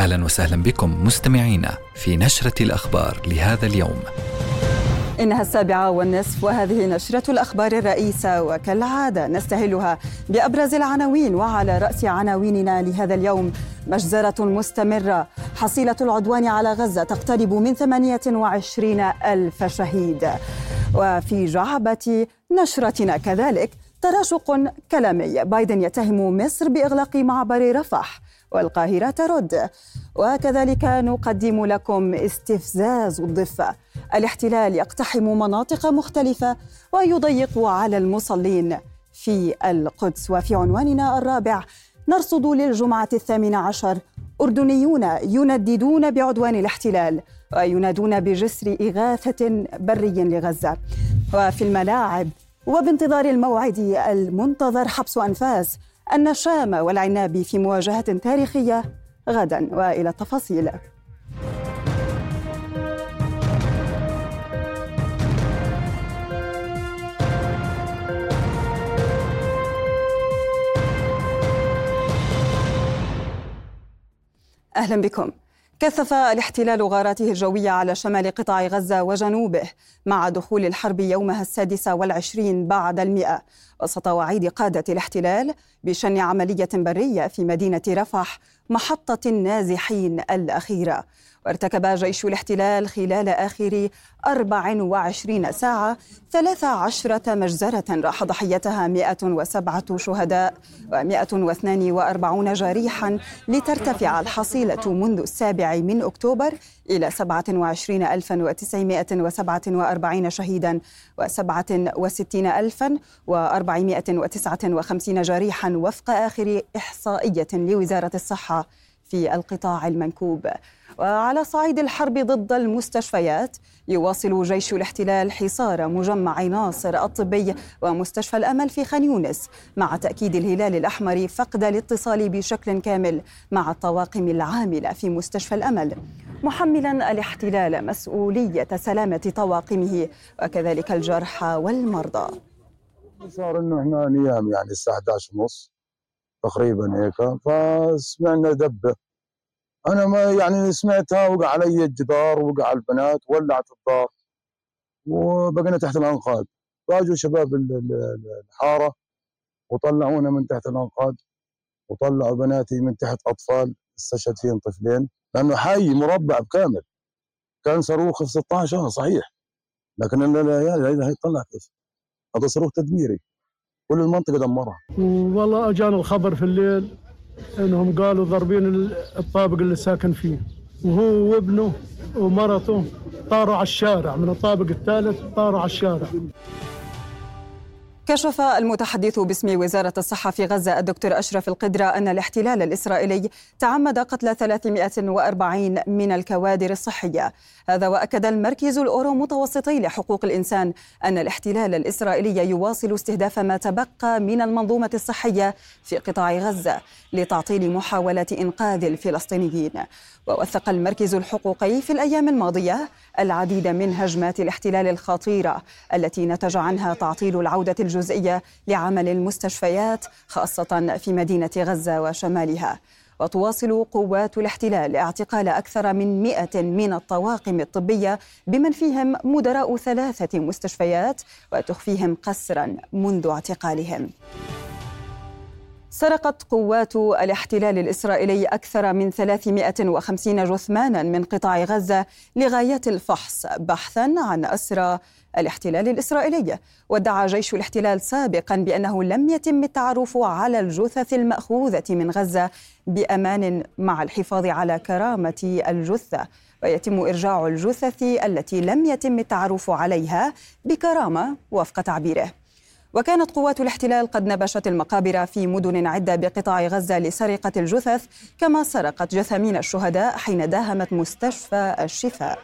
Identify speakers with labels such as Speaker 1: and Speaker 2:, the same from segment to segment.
Speaker 1: أهلا وسهلا بكم مستمعينا في نشرة الأخبار لهذا اليوم.
Speaker 2: إنها السابعة والنصف وهذه نشرة الأخبار الرئيسة وكالعادة نستهلها بأبرز العناوين وعلى رأس عناويننا لهذا اليوم مجزرة مستمرة حصيلة العدوان على غزة تقترب من 28 ألف شهيد وفي جعبة نشرتنا كذلك تراشق كلامي بايدن يتهم مصر بإغلاق معبر رفح والقاهرة ترد. وكذلك نقدم لكم استفزاز الضفة الاحتلال يقتحم مناطق مختلفة ويضيق على المصلين. في القدس وفي عنواننا الرابع نرصد للجمعة الثامنة عشر. أردنيون ينددون بعدوان الاحتلال وينادون بجسر إغاثة بري لغزة. وفي الملاعب وبانتظار الموعد المنتظر حبس أنفاس أن الشام والعناب في مواجهة تاريخية غدا وإلى التفاصيل. أهلا بكم. كثف الاحتلال غاراته الجوية على شمال قطاع غزة وجنوبه مع دخول الحرب يومها السادسة والعشرين بعد المئة. وسط وعيد قادة الاحتلال بشن عملية برية في مدينة رفح محطة النازحين الأخيرة. وارتكب جيش الاحتلال خلال آخر 24 ساعة 13 مجزرة. راح ضحيتها 107 شهداء و142 جريحا لترتفع الحصيلة منذ السابع من أكتوبر إلى 27947 شهيدا و67459 جريحا وفق آخر إحصائية لوزارة الصحة في القطاع المنكوب. وعلى صعيد الحرب ضد المستشفيات. يواصل جيش الاحتلال حصار مجمع ناصر الطبي ومستشفى الأمل في خان يونس مع تأكيد الهلال الأحمر فقد الاتصال بشكل كامل مع الطواقم العاملة في مستشفى الأمل. محملا الاحتلال مسؤولية سلامة طواقمه وكذلك الجرحى والمرضى.
Speaker 3: صار إنه إحنا نيام يعني الساعة 11 ونص تقريبا هيك فسمعنا دبة. أنا ما يعني سمعتها وقع علي الجدار وقع البنات ولعت الدار وبقينا تحت الأنقاض. فاجوا شباب الحارة وطلعونا من تحت الأنقاض وطلعوا بناتي من تحت أطفال استشهد فيهم طفلين لأنه حي مربع بكامل. كان صاروخ في 16 صحيح. لكن العيال هي هذا صاروخ تدميري. كل المنطقة دمرها.
Speaker 4: والله اجانا الخبر في الليل. انهم قالوا ضاربين الطابق اللي ساكن فيه. وهو وابنه ومرته طاروا على الشارع من الطابق الثالث طاروا على الشارع.
Speaker 2: كشف المتحدث باسم وزارة الصحة في غزة الدكتور أشرف القدرة أن الاحتلال الإسرائيلي تعمد قتل 340 من الكوادر الصحية. هذا وأكد المركز الأورو متوسطي لحقوق الإنسان أن الاحتلال الإسرائيلي يواصل استهداف ما تبقى من المنظومة الصحية في قطاع غزة لتعطيل محاولة إنقاذ الفلسطينيين. ووثق المركز الحقوقي في الأيام الماضية العديد من هجمات الاحتلال الخطيرة التي نتج عنها تعطيل العودة الجزئية لعمل المستشفيات خاصة في مدينة غزة وشمالها. وتواصل قوات الاحتلال اعتقال أكثر من مئة من الطواقم الطبية بمن فيهم مدراء ثلاثة مستشفيات وتخفيهم قسرا منذ اعتقالهم. سرقت قوات الاحتلال الإسرائيلي أكثر من 350 جثمانا من قطاع غزة لغاية الفحص بحثا عن أسرى الاحتلال الإسرائيلي. وادعى جيش الاحتلال سابقا بأنه لم يتم التعرف على الجثث المأخوذة من غزة بأمان مع الحفاظ على كرامة الجثة. ويتم إرجاع الجثث التي لم يتم التعرف عليها بكرامة وفق تعبيره. وكانت قوات الاحتلال قد نبشت المقابر في مدن عدة بقطاع غزة لسرقة الجثث كما سرقت جثامين الشهداء حين داهمت مستشفى الشفاء.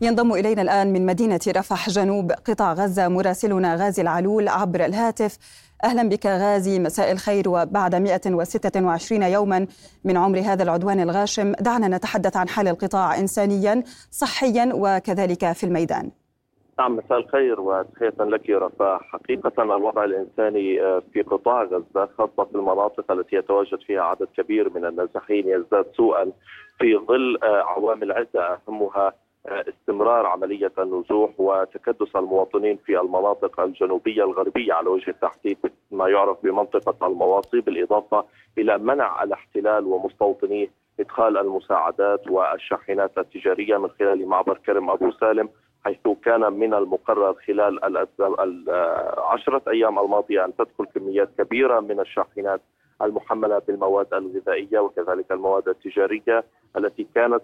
Speaker 2: ينضم إلينا الآن من مدينة رفح جنوب قطاع غزة مراسلنا غازي العلول عبر الهاتف. أهلا بك غازي مساء الخير وبعد 126 يوما من عمر هذا العدوان الغاشم دعنا نتحدث عن حال القطاع إنسانيا صحيا وكذلك في الميدان.
Speaker 5: نعم مساء الخير وتحية لك رفاه. حقيقة الوضع الإنساني في قطاع غزة خاصة في المناطق التي يتواجد فيها عدد كبير من النازحين يزداد سوءا في ظل عوامل عدة أهمها استمرار عملية النزوح وتكدس المواطنين في المناطق الجنوبية الغربية على وجه التحديد ما يعرف بمنطقة المواصي بالإضافة إلى منع الاحتلال ومستوطنيه إدخال المساعدات والشاحنات التجارية من خلال معبر كرم أبو سالم حيث كان من المقرر خلال العشرة أيام الماضية أن تدخل كميات كبيرة من الشاحنات المحملة بالمواد الغذائية وكذلك المواد التجارية التي كانت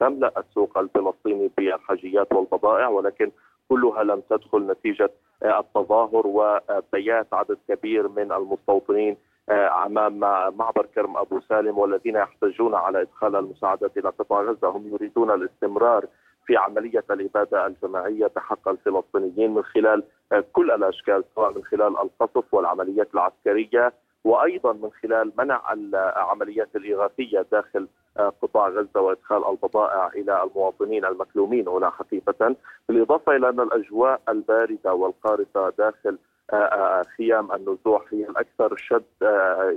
Speaker 5: تملأ السوق الفلسطيني بالحاجيات والبضائع ولكن كلها لم تدخل نتيجة التظاهر وبيات عدد كبير من المستوطنين أمام معبر كرم أبو سالم والذين يحتجون على إدخال المساعدات إلى قطاع غزة. هم يريدون الاستمرار في عملية الإبادة الجماعية بحق الفلسطينيين من خلال كل الأشكال سواء من خلال القصف والعمليات العسكرية وأيضا من خلال منع العمليات الإغاثية داخل قطاع غزة وإدخال البضائع إلى المواطنين المكلومين هنا حقيقة، بالإضافة إلى أن الأجواء الباردة والقارصة داخل خيام النزوح هي الاكثر شد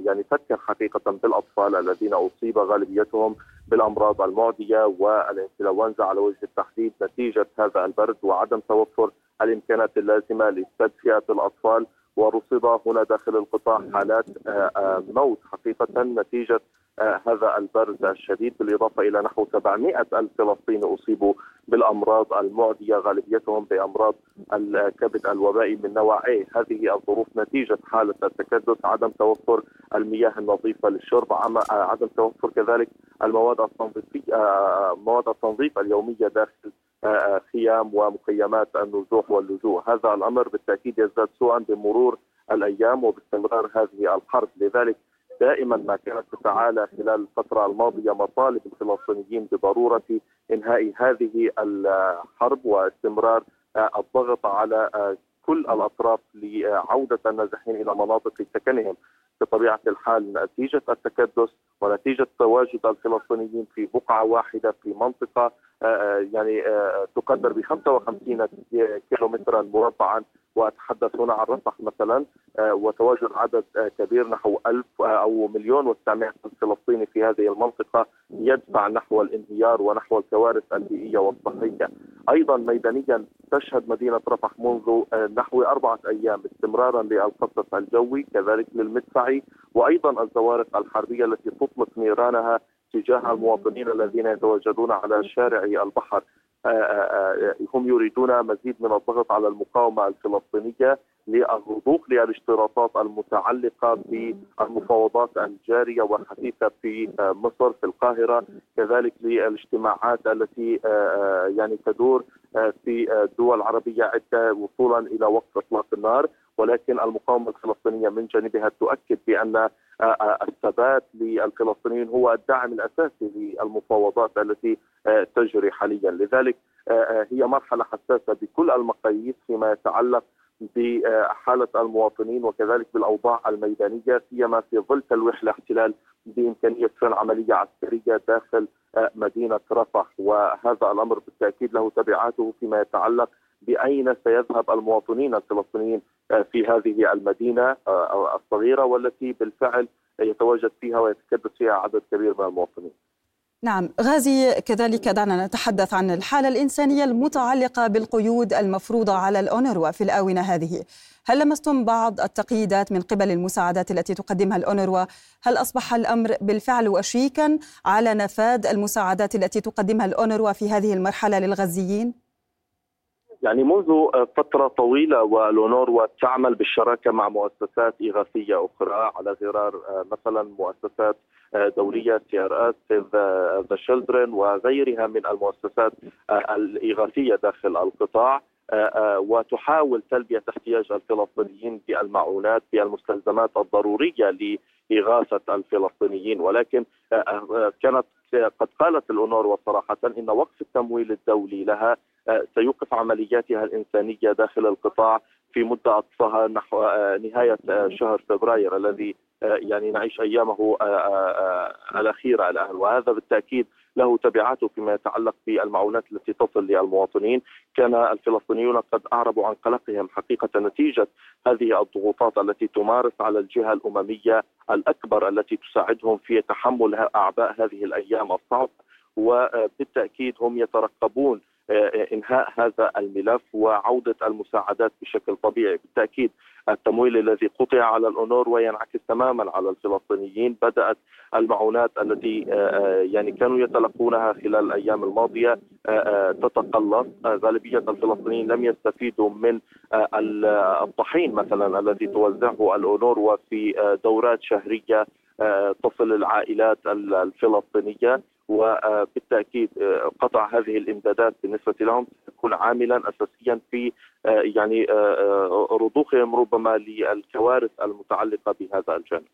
Speaker 5: يعني فكر حقيقة بالأطفال الذين أصيب غالبيتهم بالأمراض المعديه والإنفلونزا على وجه التحديد. نتيجة هذا البرد وعدم توفر الإمكانات اللازمة لتدفئة الأطفال ورصد هنا داخل القطاع حالات موت حقيقة نتيجة هذا البرد الشديد بالإضافة إلى نحو 700 ألف فلسطيني أصيبوا بالأمراض المعدية غالبيتهم بأمراض الكبد الوبائي من نوع A هذه الظروف نتيجة حالة التكدس عدم توفر المياه النظيفة للشرب عدم توفر كذلك المواد التنظيفية مواد التنظيف اليومية داخل خيام ومخيمات النزوح واللجوء. هذا الأمر بالتأكيد يزداد سوءا بمرور الأيام وباستمرار هذه الحرب. لذلك دائما ما كانت تتعالى خلال الفترة الماضية مطالب الفلسطينيين بضرورة إنهاء هذه الحرب واستمرار الضغط على كل الأطراف لعودة النازحين إلى مناطق سكنهم. بطبيعة الحال نتيجة التكدس ونتيجة تواجد الفلسطينيين في بقعة واحدة في منطقة يعني تقدر ب 55 كيلومترا مربعا وأتحدث هنا عن رفح مثلا وتواجد عدد كبير نحو ألف أو مليون وتسعمائة فلسطيني في هذه المنطقة يدفع نحو الانهيار ونحو الكوارث البيئية والصحية. أيضا ميدانيا تشهد مدينة رفح منذ نحو أربعة أيام استمرارا للقصف الجوي كذلك للمدفعي وأيضا الزوارق الحربية التي تطلق نيرانها تجاه المواطنين الذين يتواجدون على شارع البحر. هم يريدون مزيد من الضغط على المقاومة الفلسطينية للرضوخ للاشتراطات المتعلقة بالمفاوضات الجارية والحثيثة في مصر في القاهرة كذلك للاجتماعات التي يعني تدور في دول عربية عدة وصولا إلى وقف إطلاق النار. ولكن المقاومة الفلسطينية من جانبها تؤكد بأن الثبات للفلسطينيين هو الدعم الأساسي للمفاوضات التي تجري حاليا. لذلك هي مرحلة حساسة بكل المقاييس فيما يتعلق بحالة المواطنين وكذلك بالأوضاع الميدانية سيما في ظل تلويح الاحتلال بإمكانية فعل عملية عسكرية داخل مدينة رفح. وهذا الأمر بالتأكيد له تبعاته فيما يتعلق بأين سيذهب المواطنين الفلسطينيين في هذه المدينة الصغيرة والتي بالفعل يتواجد فيها ويتكدس فيها عدد كبير من المواطنين.
Speaker 2: نعم غازي كذلك دعنا نتحدث عن الحالة الإنسانية المتعلقة بالقيود المفروضة على الأونروا في الآونة هذه هل لمستم بعض التقييدات من قبل المساعدات التي تقدمها الأونروا هل أصبح الأمر بالفعل وشيكا على نفاد المساعدات التي تقدمها الأونروا في هذه المرحلة للغزيين؟
Speaker 5: يعني منذ فترة طويلة والأونروا تعمل بالشراكة مع مؤسسات إغاثية أخرى على غرار مثلا مؤسسات دولية Save the Children وغيرها من المؤسسات الإغاثية داخل القطاع. وتحاول تلبية احتياج الفلسطينيين بالمعونات بالمستلزمات الضرورية لإغاثة الفلسطينيين. ولكن كانت قد قالت الأونروا صراحة إن وقف التمويل الدولي لها سيوقف عملياتها الإنسانية داخل القطاع في مدة أقصاها نحو نهاية شهر فبراير الذي يعني نعيش أيامه الأخيرة الآن. وهذا بالتأكيد له تبعاته فيما يتعلق بالمعونات التي تصل للمواطنين. كان الفلسطينيون قد أعربوا عن قلقهم حقيقة نتيجة هذه الضغوطات التي تمارس على الجهة الأممية الأكبر التي تساعدهم في تحمل أعباء هذه الأيام الصعبة. وبالتأكيد هم يترقبون آه، إنهاء هذا الملف وعودة المساعدات بشكل طبيعي. بالتأكيد التمويل الذي قطع على الأونروا ينعكس تماما على الفلسطينيين بدأت المعونات التي آه، آه، يعني كانوا يتلقونها خلال الأيام الماضية تتقلص. غالبية الفلسطينيين لم يستفيدوا من الطحين مثلا الذي توزعه الأونروا في دورات شهرية تصل العائلات الفلسطينية. وبالتأكيد آه، قطع هذه الإمدادات بالنسبة لهم سيكون عاملا اساسيا في آه، يعني آه، رضوخهم ربما للكوارث المتعلقة بهذا الجانب.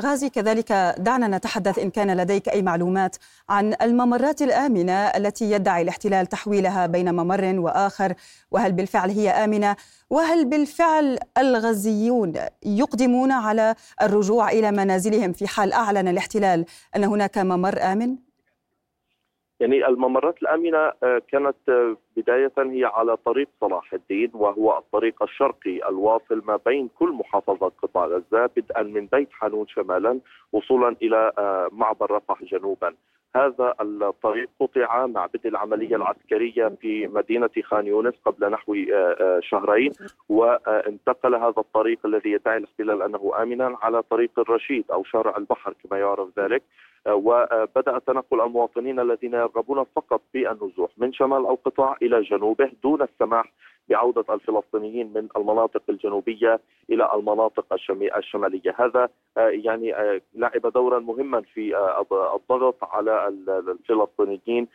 Speaker 2: غازي كذلك دعنا نتحدث إن كان لديك أي معلومات عن الممرات الآمنة التي يدعي الاحتلال تحويلها بين ممر وآخر وهل بالفعل هي آمنة وهل بالفعل الغزيون يقدمون على الرجوع إلى منازلهم في حال أعلن الاحتلال أن هناك ممر آمن؟
Speaker 5: يعني الممرات الآمنة آه، كانت آه، بداية هي على طريق صلاح الدين وهو الطريق الشرقي الواصل ما بين كل محافظات قطاع غزة بدءا من بيت حانون شمالا وصولا إلى آه، معبر رفح جنوبا. هذا الطريق قطع مع بدء العملية العسكرية في مدينة خان يونس قبل نحو شهرين وانتقل هذا الطريق الذي يدعي الاحتلال أنه امنا على طريق الرشيد أو شارع البحر كما يعرف ذلك وبدأ تنقل المواطنين الذين يرغبون فقط بالنزوح من شمال القطاع إلى جنوبه دون السماح بعودة الفلسطينيين من المناطق الجنوبية إلى المناطق الشمالية. هذا آه، يعني آه، لعب دورا مهما في آه، الضغط على الفلسطينيين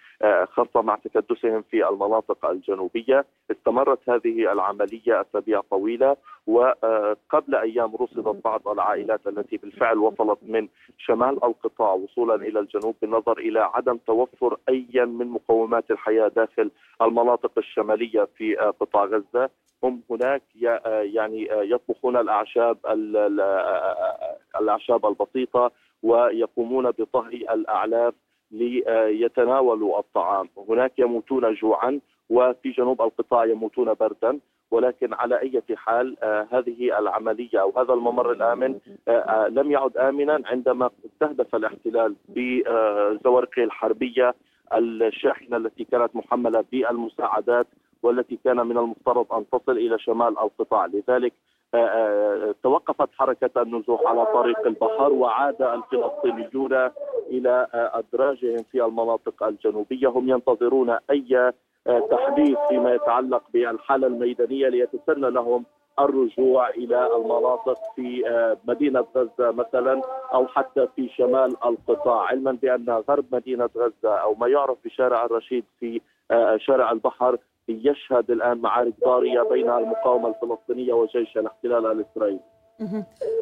Speaker 5: خاصة مع تكدسهم في المناطق الجنوبية. استمرت هذه العملية أسابيع طويلة وقبل أيام رصدت بعض العائلات التي بالفعل وصلت من شمال القطاع وصولا إلى الجنوب بالنظر إلى عدم توفر أي من مقومات الحياة داخل المناطق الشمالية في قطاع غزة هم هناك يعني يطبخون الأعشاب الأعشاب البسيطة ويقومون بطهي الأعلاف ليتناولوا الطعام. هناك يموتون جوعا وفي جنوب القطاع يموتون بردا ولكن على أي حال آه هذه العملية أو هذا الممر آه آه لم يعد آمنا عندما استهدف الاحتلال بزوارقه الحربية الشاحنة التي كانت محملة بالمساعدات والتي كان من المفترض أن تصل إلى شمال القطاع. لذلك آه، آه، توقفت حركة النزوح على طريق البحر وعاد الفلسطينيون إلى آه، أدراجهم في المناطق الجنوبية. هم ينتظرون أي تحديث فيما يتعلق بالحالة الميدانية ليتسنى لهم الرجوع إلى المناطق في مدينة غزة مثلا أو حتى في شمال القطاع. علما بأن غرب مدينة غزة أو ما يعرف بشارع الرشيد في شارع البحر يشهد الآن معارك ضاريه بين المقاومة الفلسطينية وجيش الاحتلال الإسرائيلي.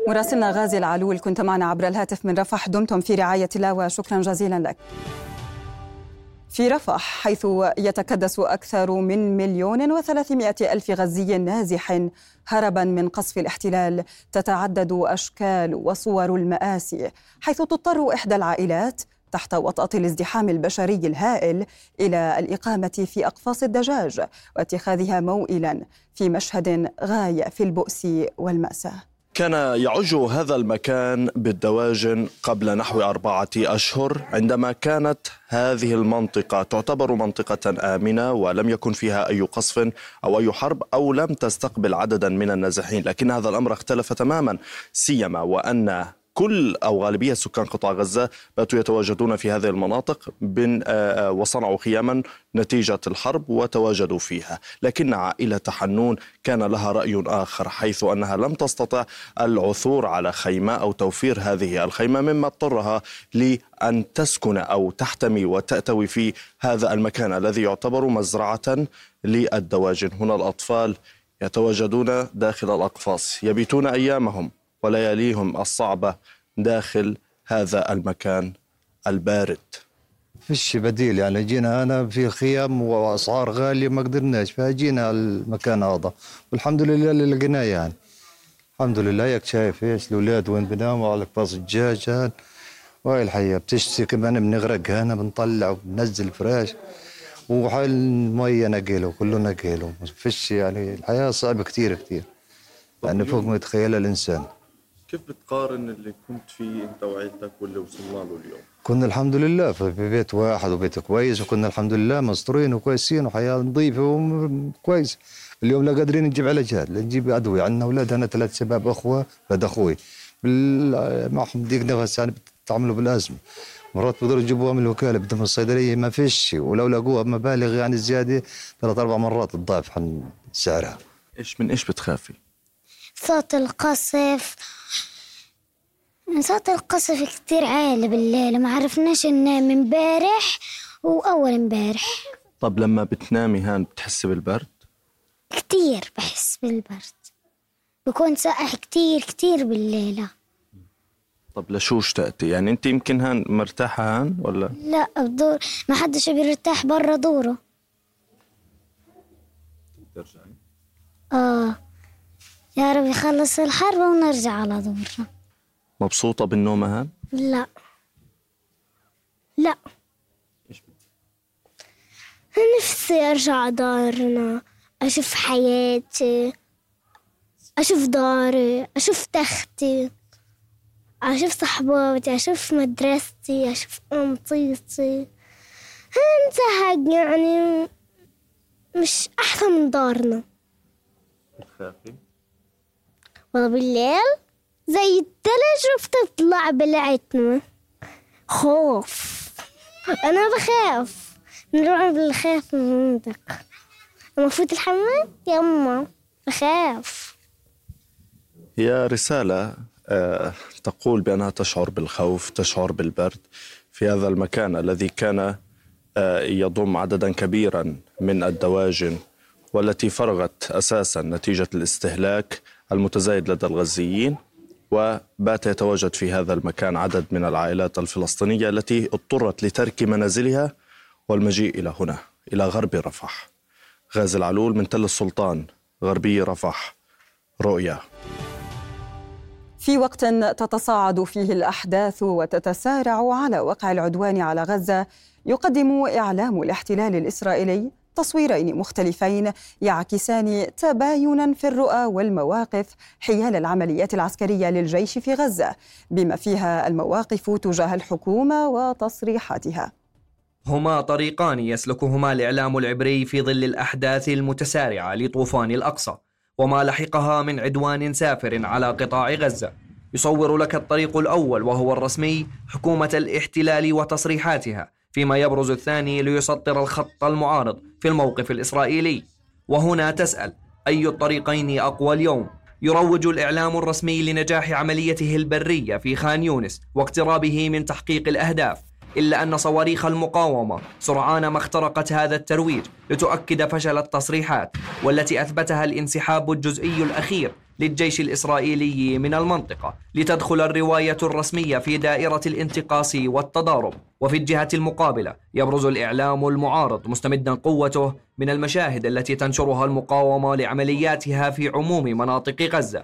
Speaker 2: مراسلنا غازي العلول كنت معنا عبر الهاتف من رفح دمتم في رعاية الله وشكرا جزيلا لك. في رفح حيث يتكدس أكثر من مليون وثلاثمائة ألف غزي نازح هربا من قصف الاحتلال تتعدد أشكال وصور المآسي حيث تضطر إحدى العائلات تحت وطأة الازدحام البشري الهائل إلى الإقامة في أقفاص الدجاج واتخاذها موئلا في مشهد غاية في البؤس والمأساة.
Speaker 6: كان يعج هذا المكان بالدواجن قبل نحو أربعة أشهر عندما كانت هذه المنطقة تعتبر منطقة آمنة ولم يكن فيها أي قصف أو أي حرب أو لم تستقبل عددا من النازحين لكن هذا الأمر اختلف تماما سيما وأن كل أو غالبية سكان قطاع غزة باتوا يتواجدون في هذه المناطق آه، آه، وصنعوا خياما نتيجة الحرب وتواجدوا فيها، لكن عائلة حنون كان لها رأي آخر حيث أنها لم تستطع العثور على خيمة أو توفير هذه الخيمة مما اضطرها لأن تسكن أو تحتمي وتأتوي في هذا المكان الذي يعتبر مزرعة للدواجن، هنا الأطفال يتواجدون داخل الأقفاص، يبيتون أيامهم. ولياليهم الصعبة داخل هذا المكان البارد.
Speaker 7: فيش بديل يعني جينا هنا في خيام وأسعار غالية ما قدرناش فجينا المكان هذا. والحمد لله اللي لقيناه يعني. الحمد لله ياك شايف إيش الأولاد وين بناموا على قفص الدجاج وهي الحياة بتشتي كمان بنغرق هنا بنطلع وبننزل فراش وحال المية نقله كله نقله ما فيش يعني الحياة صعبة كتير كتير. يعني فوق ما يتخيلها الإنسان.
Speaker 6: كيف بتقارن اللي كنت فيه انت وعيلتك واللي وصلنا له اليوم؟
Speaker 7: كنا الحمد لله في بيت واحد وبيت كويس وكنا الحمد لله مستورين وكويسين وحياة نظيفة وكويس. اليوم لا قادرين نجيب علاجات لا نجيب أدوية. عندنا أولاد أنا ثلاث شباب أخوة بعد بال- معهم ضيق نفس يعني بتعملوا بالأزمة. مرات بيقدروا يجيبوها من الوكالة بدهم الصيدلية ما فيش. ولو لقوها بمبالغ يعني زيادة ثلاث أربع مرات الضعف عن سعرها.
Speaker 6: إيش من إيش بتخافي؟
Speaker 8: صوت القصف. صوت القصف كتير عالي بالليل ما عرفناش ننام امبارح وأول امبارح.
Speaker 6: طب لما بتنامي هان بتحسي بالبرد؟
Speaker 8: كتير بحس بالبرد. بكون ساقع كتير كتير بالليلة
Speaker 6: طب لشو اشتقتي؟ يعني انت يمكن هان مرتاحة هان ولا؟
Speaker 8: لا بدور ما حدش بيرتاح برا دوره.
Speaker 6: ترجعي.
Speaker 8: آه. يا رب يخلص الحرب ونرجع على دورنا
Speaker 6: مبسوطة بالنوم هان؟
Speaker 8: لا. لا. نفسي أرجع دارنا أشوف حياتي أشوف داري أشوف تختي أشوف صحباتي أشوف مدرستي أشوف أنطيتي. انتهى يعني مش أحسن من دارنا.
Speaker 6: بتخافي؟
Speaker 8: والله بالليل زي التلج بتطلع بالعتمة خوف. أنا بخاف. نروح بالخاف من عندك. المفروض الحمام؟ يما. بخاف.
Speaker 6: هي رسالة آه، تقول بأنها تشعر بالخوف تشعر بالبرد في هذا المكان الذي كان آه، يضم عددا كبيرا من الدواجن والتي فرغت أساسا نتيجة الاستهلاك المتزايد لدى الغزيين وبات يتواجد في هذا المكان عدد من العائلات الفلسطينية التي اضطرت لترك منازلها والمجيء إلى هنا إلى غرب رفح. غازي العلول من تل السلطان غربي رفح رؤيا.
Speaker 2: في وقت تتصاعد فيه الأحداث وتتسارع على وقع العدوان على غزة يقدم إعلام الاحتلال الإسرائيلي تصويرين مختلفين يعكسان تباينا في الرؤى والمواقف حيال العمليات العسكرية للجيش في غزة بما فيها المواقف تجاه الحكومة وتصريحاتها.
Speaker 9: هما طريقان يسلكهما الإعلام العبري في ظل الأحداث المتسارعة لطوفان الأقصى وما لحقها من عدوان سافر على قطاع غزة. يصور لك الطريق الأول وهو الرسمي حكومة الاحتلال وتصريحاتها فيما يبرز الثاني ليسطر الخط المعارض في الموقف الإسرائيلي. وهنا تسأل أي الطريقين أقوى اليوم؟ يروج الإعلام الرسمي لنجاح عمليته البرية في خان يونس واقترابه من تحقيق الأهداف إلا أن صواريخ المقاومة سرعان ما اخترقت هذا الترويج لتؤكد فشل التصريحات والتي أثبتها الانسحاب الجزئي الأخير للجيش الإسرائيلي من المنطقة لتدخل الرواية الرسمية في دائرة الانتقاص والتضارب. وفي الجهة المقابلة يبرز الإعلام المعارض مستمدا قوته من المشاهد التي تنشرها المقاومة لعملياتها في عموم مناطق غزة.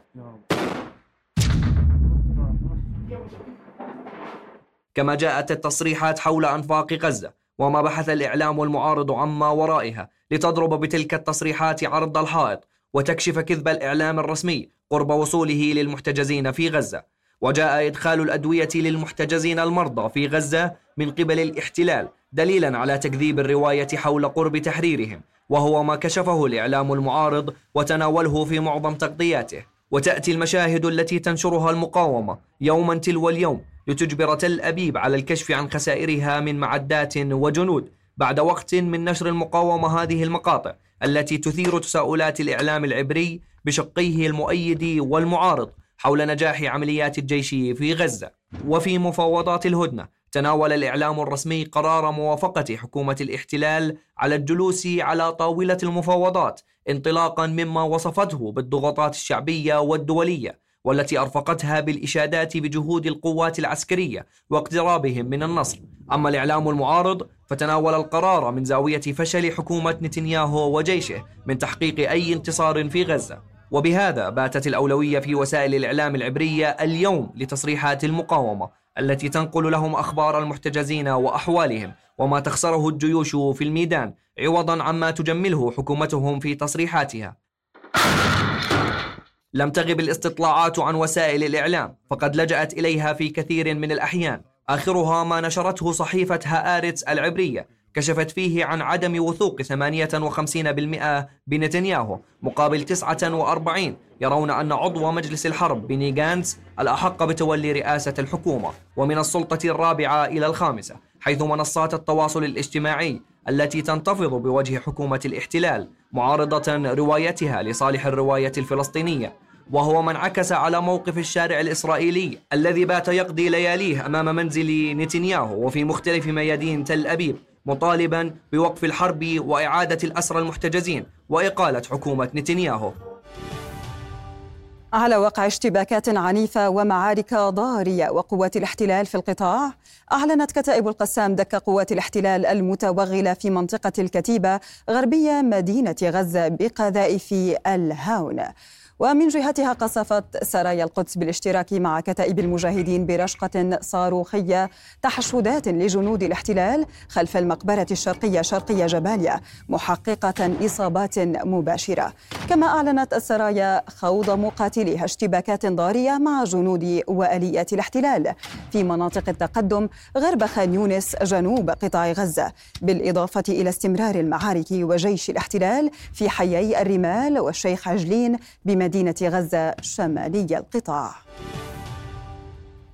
Speaker 9: كما جاءت التصريحات حول أنفاق غزة وما بحث الإعلام المعارض عما ورائها لتضرب بتلك التصريحات عرض الحائط وتكشف كذب الإعلام الرسمي قرب وصوله للمحتجزين في غزة. وجاء إدخال الأدوية للمحتجزين المرضى في غزة من قبل الاحتلال دليلا على تكذيب الرواية حول قرب تحريرهم وهو ما كشفه الإعلام المعارض وتناوله في معظم تغطياته. وتأتي المشاهد التي تنشرها المقاومة يوما تلو اليوم لتجبر تل أبيب على الكشف عن خسائرها من معدات وجنود. بعد وقت من نشر المقاومة هذه المقاطع التي تثير تساؤلات الإعلام العبري بشقيه المؤيد والمعارض حول نجاح عمليات الجيش في غزة. وفي مفاوضات الهدنة تناول الإعلام الرسمي قرار موافقة حكومة الاحتلال على الجلوس على طاولة المفاوضات انطلاقا مما وصفته بالضغوطات الشعبية والدولية والتي أرفقتها بالإشادات بجهود القوات العسكرية واقترابهم من النصر. أما الإعلام المعارض فتناول القرار من زاوية فشل حكومة نتنياهو وجيشه من تحقيق أي انتصار في غزة. وبهذا باتت الأولوية في وسائل الإعلام العبرية اليوم لتصريحات المقاومة التي تنقل لهم أخبار المحتجزين وأحوالهم وما تخسره الجيوش في الميدان عوضا عما تجمله حكومتهم في تصريحاتها. لم تغب الاستطلاعات عن وسائل الإعلام فقد لجأت إليها في كثير من الأحيان. آخرها ما نشرته صحيفة هآرتس العبرية كشفت فيه عن عدم وثوق 58% بنتنياهو مقابل 49 يرون أن عضو مجلس الحرب بني جانتس الأحق بتولي رئاسة الحكومة ومن السلطة الرابعة إلى الخامسة حيث منصات التواصل الاجتماعي التي تنتفض بوجه حكومة الاحتلال معارضة روايتها لصالح الرواية الفلسطينية. وهو ما انعكس على موقف الشارع الإسرائيلي الذي بات يقضي لياليه أمام منزل نتنياهو وفي مختلف ميادين تل أبيب مطالبا بوقف الحرب وإعادة الأسرى المحتجزين وإقالة حكومة نتنياهو.
Speaker 2: على وقع اشتباكات عنيفة ومعارك ضارية وقوات الاحتلال في القطاع أعلنت كتائب القسام دك قوات الاحتلال المتوغلة في منطقة الكتيبة غربية مدينة غزة بقذائف الهاون. ومن جهتها قصفت سرايا القدس بالاشتراك مع كتائب المجاهدين برشقة صاروخية تحشدات لجنود الاحتلال خلف المقبرة الشرقية شرقية جباليا محققة إصابات مباشرة. كما أعلنت السرايا خوض مقاتليها اشتباكات ضارية مع جنود وآليات الاحتلال في مناطق التقدم غرب خان يونس جنوب قطاع غزة بالإضافة إلى استمرار المعارك وجيش الاحتلال في حيي الرمال والشيخ عجلين بمدينة مدينة غزة شمالي القطاع.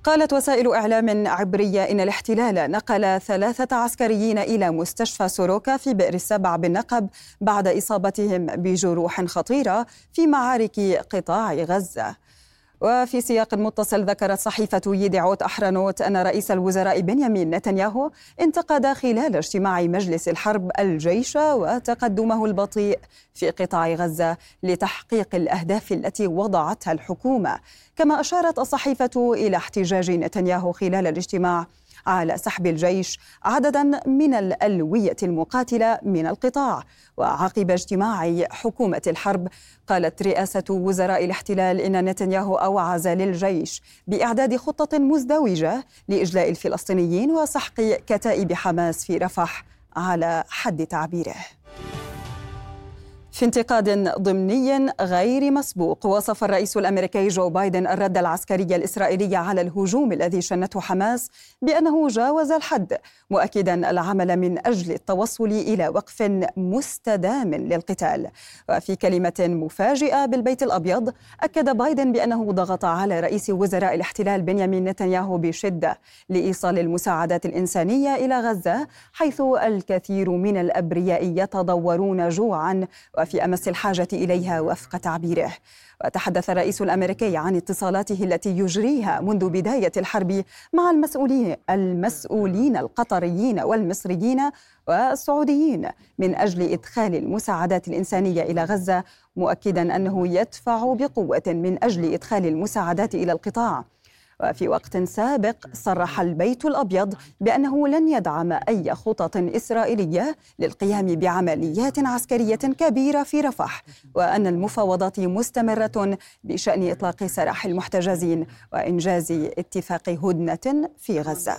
Speaker 2: قالت وسائل إعلام عبرية إن الاحتلال نقل ثلاثة عسكريين إلى مستشفى سوروكا في بئر السبع بالنقب بعد إصابتهم بجروح خطيرة في معارك قطاع غزة. وفي سياق متصل ذكرت صحيفة يدعوت أحرنوت أن رئيس الوزراء بنيامين نتنياهو انتقد خلال اجتماع مجلس الحرب الجيش وتقدمه البطيء في قطاع غزة لتحقيق الأهداف التي وضعتها الحكومة. كما أشارت الصحيفة إلى احتجاج نتنياهو خلال الاجتماع على سحب الجيش عددا من الألوية المقاتلة من القطاع. وعقب اجتماع حكومة الحرب قالت رئاسة وزراء الاحتلال إن نتنياهو أوعز للجيش بإعداد خطة مزدوجة لإجلاء الفلسطينيين وسحق كتائب حماس في رفح على حد تعبيره. في انتقاد ضمني غير مسبوق وصف الرئيس الأمريكي جو بايدن الرد العسكري الإسرائيلي على الهجوم الذي شنته حماس بأنه جاوز الحد مؤكدا العمل من أجل التوصل إلى وقف مستدام للقتال. وفي كلمة مفاجئة بالبيت الأبيض أكد بايدن بأنه ضغط على رئيس وزراء الاحتلال بنيامين نتنياهو بشدة لإيصال المساعدات الإنسانية إلى غزة حيث الكثير من الأبرياء يتضورون جوعا في أمس الحاجة إليها وفق تعبيره. وتحدث الرئيس الأمريكي عن اتصالاته التي يجريها منذ بداية الحرب مع المسؤولين المسؤولين القطريين والمصريين والسعوديين من أجل إدخال المساعدات الإنسانية إلى غزة مؤكدا أنه يدفع بقوة من أجل إدخال المساعدات إلى القطاع. وفي وقت سابق صرح البيت الأبيض بأنه لن يدعم أي خطط إسرائيلية للقيام بعمليات عسكرية كبيرة في رفح وأن المفاوضات مستمرة بشأن إطلاق سراح المحتجزين وإنجاز اتفاق هدنة في غزة.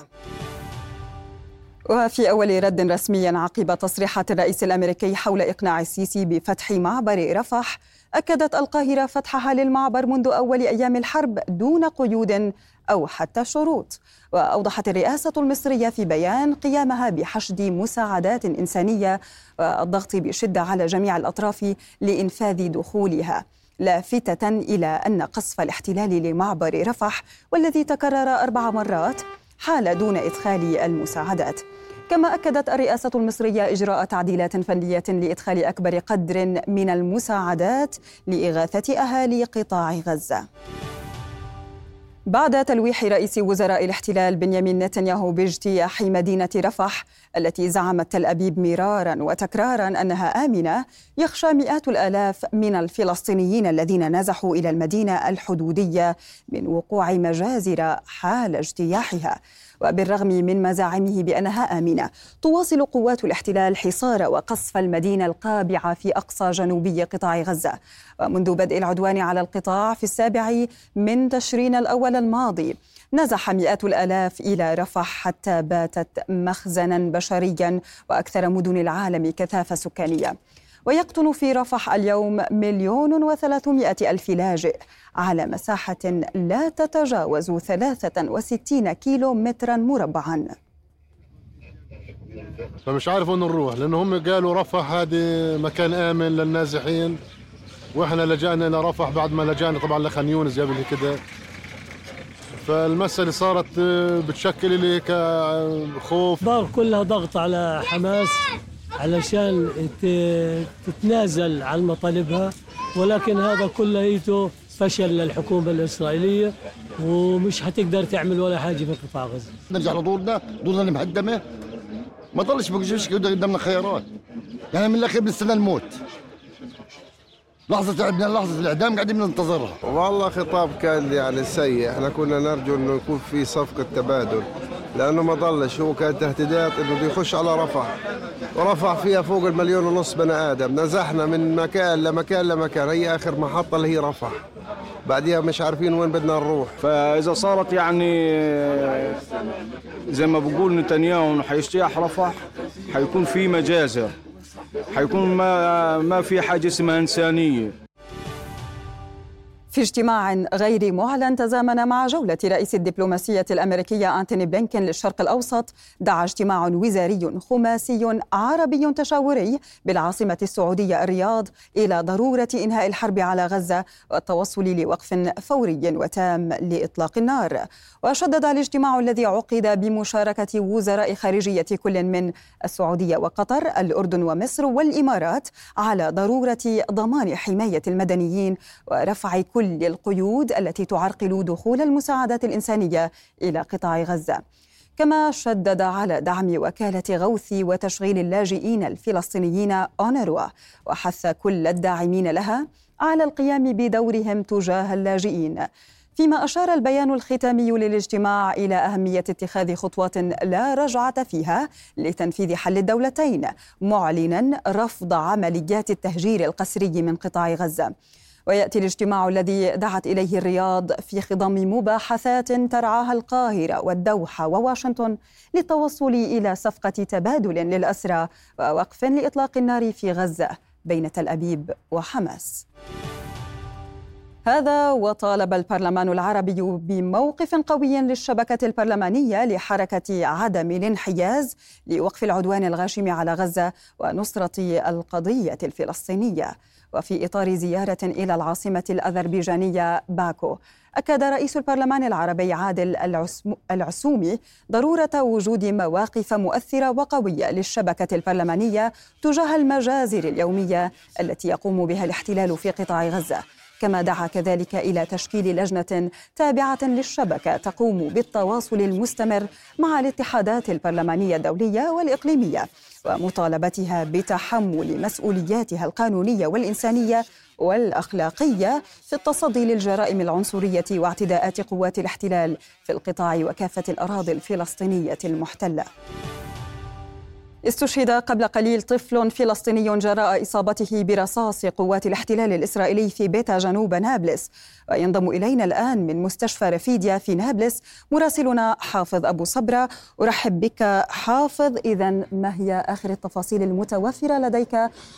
Speaker 2: وفي أول رد رسمي عقب تصريحات الرئيس الأمريكي حول إقناع السيسي بفتح معبر رفح أكدت القاهرة فتحها للمعبر منذ أول أيام الحرب دون قيود أو حتى شروط. وأوضحت الرئاسة المصرية في بيان قيامها بحشد مساعدات إنسانية والضغط بشدة على جميع الأطراف لإنفاذ دخولها لافتة إلى أن قصف الاحتلال لمعبر رفح والذي تكرر أربع مرات حال دون إدخال المساعدات. كما أكدت الرئاسة المصرية إجراء تعديلات فنية لإدخال أكبر قدر من المساعدات لإغاثة أهالي قطاع غزة. بعد تلويح رئيس وزراء الاحتلال بنيامين نتنياهو باجتياح مدينة رفح التي زعمت تل أبيب مرارا وتكرارا أنها آمنة يخشى مئات الآلاف من الفلسطينيين الذين نزحوا إلى المدينة الحدودية من وقوع مجازر حال اجتياحها وبالرغم من مزاعمه بأنها آمنة تواصل قوات الاحتلال حصار وقصف المدينة القابعة في أقصى جنوبي قطاع غزة. ومنذ بدء العدوان على القطاع في السابع من تشرين الأول الماضي نزح مئات الآلاف إلى رفح حتى باتت مخزنا بشريا وأكثر مدن العالم كثافة سكانية. ويقطن في رفح اليوم مليون وثلاثمائة ألف لاجئ على مساحة لا تتجاوز 63 كيلو مترا مربعا.
Speaker 4: فمش عارف وين نروح لأن هم قالوا رفح هذه مكان آمن للنازحين وإحنا لجأنا إلى رفح بعد ما لجأنا طبعا لخان يونس قبل كده. فالمسألة صارت بتشكل لي كخوف.
Speaker 10: ضغط كلها ضغط على حماس. علشان تتنازل عن مطالبها ولكن هذا كله فشل للحكومة الإسرائيلية ومش هتقدر تعمل ولا حاجة في قطاع غزة.
Speaker 11: نرجع لدورنا دورنا مهدمة ما ضلش بقى قدامنا خيارات. يعني من الأخير بنستنى الموت. لحظة تعبنا لحظة الإعدام قاعدين ننتظرها
Speaker 12: والله خطاب كان يعني سيء. إحنا كنا نرجو إنه يكون في صفقة تبادل. لأنه ما ضلش هو كان تهديدات إنه بده يخش على رفح. ورفح فيها فوق المليون ونص بني آدم. نزحنا من مكان لمكان لمكان. هي آخر محطة اللي هي رفح. بعديها مش عارفين وين بدنا نروح.
Speaker 13: فإذا صارت يعني زي ما بقول نتنياهو حيجتاح رفح حيكون في مجازر. حيكون ما ما في حاجة اسمها إنسانية.
Speaker 2: في اجتماع غير معلن تزامن مع جولة رئيس الدبلوماسية الأمريكية أنتوني بلينكن للشرق الأوسط. دعا اجتماع وزاري خماسي عربي تشاوري بالعاصمة السعودية الرياض إلى ضرورة إنهاء الحرب على غزة والتوصل لوقف فوري وتام لإطلاق النار. وشدد الاجتماع الذي عقد بمشاركة وزراء خارجية كل من السعودية وقطر الأردن ومصر والإمارات على ضرورة ضمان حماية المدنيين ورفع كل كل القيود التي تعرقل دخول المساعدات الإنسانية إلى قطاع غزة. كما شدد على دعم وكالة غوث وتشغيل اللاجئين الفلسطينيين أونروا وحث كل الداعمين لها على القيام بدورهم تجاه اللاجئين. فيما أشار البيان الختامي للاجتماع إلى أهمية اتخاذ خطوات لا رجعة فيها لتنفيذ حل الدولتين معلنا رفض عمليات التهجير القسري من قطاع غزة. ويأتي الاجتماع الذي دعت إليه الرياض في خضم مباحثات ترعاها القاهرة والدوحة وواشنطن للتوصل إلى صفقة تبادل للأسرى ووقف لإطلاق النار في غزة بين تل أبيب وحماس. هذا وطالب البرلمان العربي بموقف قوي للشبكة البرلمانية لحركة عدم الانحياز لوقف العدوان الغاشم على غزة ونصرة القضية الفلسطينية. وفي إطار زيارة إلى العاصمة الأذربيجانية باكو. أكد رئيس البرلمان العربي عادل العسومي ضرورة وجود مواقف مؤثرة وقوية للشبكة البرلمانية تجاه المجازر اليومية التي يقوم بها الاحتلال في قطاع غزة. كما دعا كذلك إلى تشكيل لجنة تابعة للشبكة تقوم بالتواصل المستمر مع الاتحادات البرلمانية الدولية والإقليمية ومطالبتها بتحمل مسؤولياتها القانونية والإنسانية والأخلاقية في التصدي للجرائم العنصرية واعتداءات قوات الاحتلال في القطاع وكافة الأراضي الفلسطينية المحتلة. استشهد قبل قليل طفل فلسطيني جراء إصابته برصاص قوات الاحتلال الإسرائيلي في بيتا جنوب نابلس. وينضم إلينا الآن من مستشفى رفيديا في نابلس مراسلنا حافظ أبو صبرة. أرحب بك حافظ. اذا ما هي آخر التفاصيل المتوفرة لديك